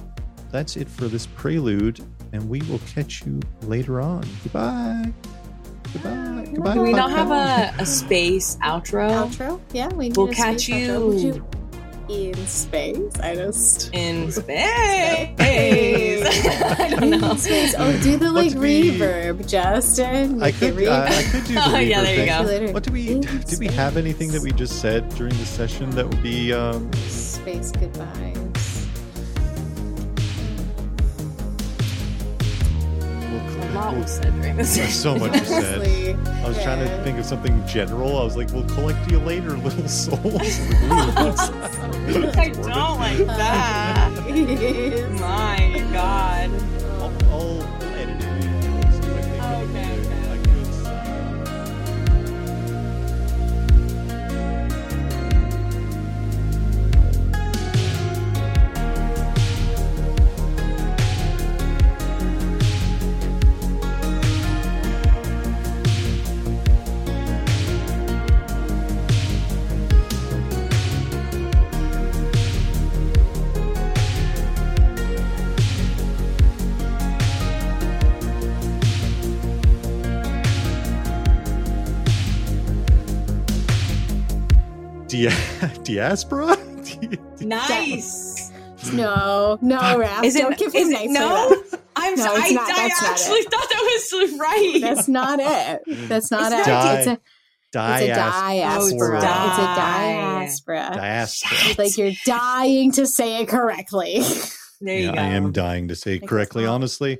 that's it for this prelude, and we will catch you later on. Goodbye. Goodbye. Goodbye. Do we not have a, a space outro Outro? Yeah, we need We'll a catch space outro. Would you. In space. I just in space? Space. I don't know. In space. Oh, do the like What we- reverb, Justin. I Make it could, uh, I could do the Oh, yeah, reverb there you thing. go. Later. What do we In did we have anything that we just said during the session that would be um space goodbyes. Lot was said during this. There's so much was said. I was trying to think of something general. I was like, "We'll collect you later, little souls." I don't like that. My God. I'll, I'll Dia- diaspora? Nice. No, no, Raf. Is it? Don't give is him it nice no? I'm No, sorry. it's I, not- I that's not actually it. thought that was right. That's not it. That's not It's it. not- It's a, it's a Diaspora. diaspora. Oh, it's a di- diaspora. Diaspora. Like you're dying to say it correctly. there you Yeah, go. I am dying to say it correctly, honestly.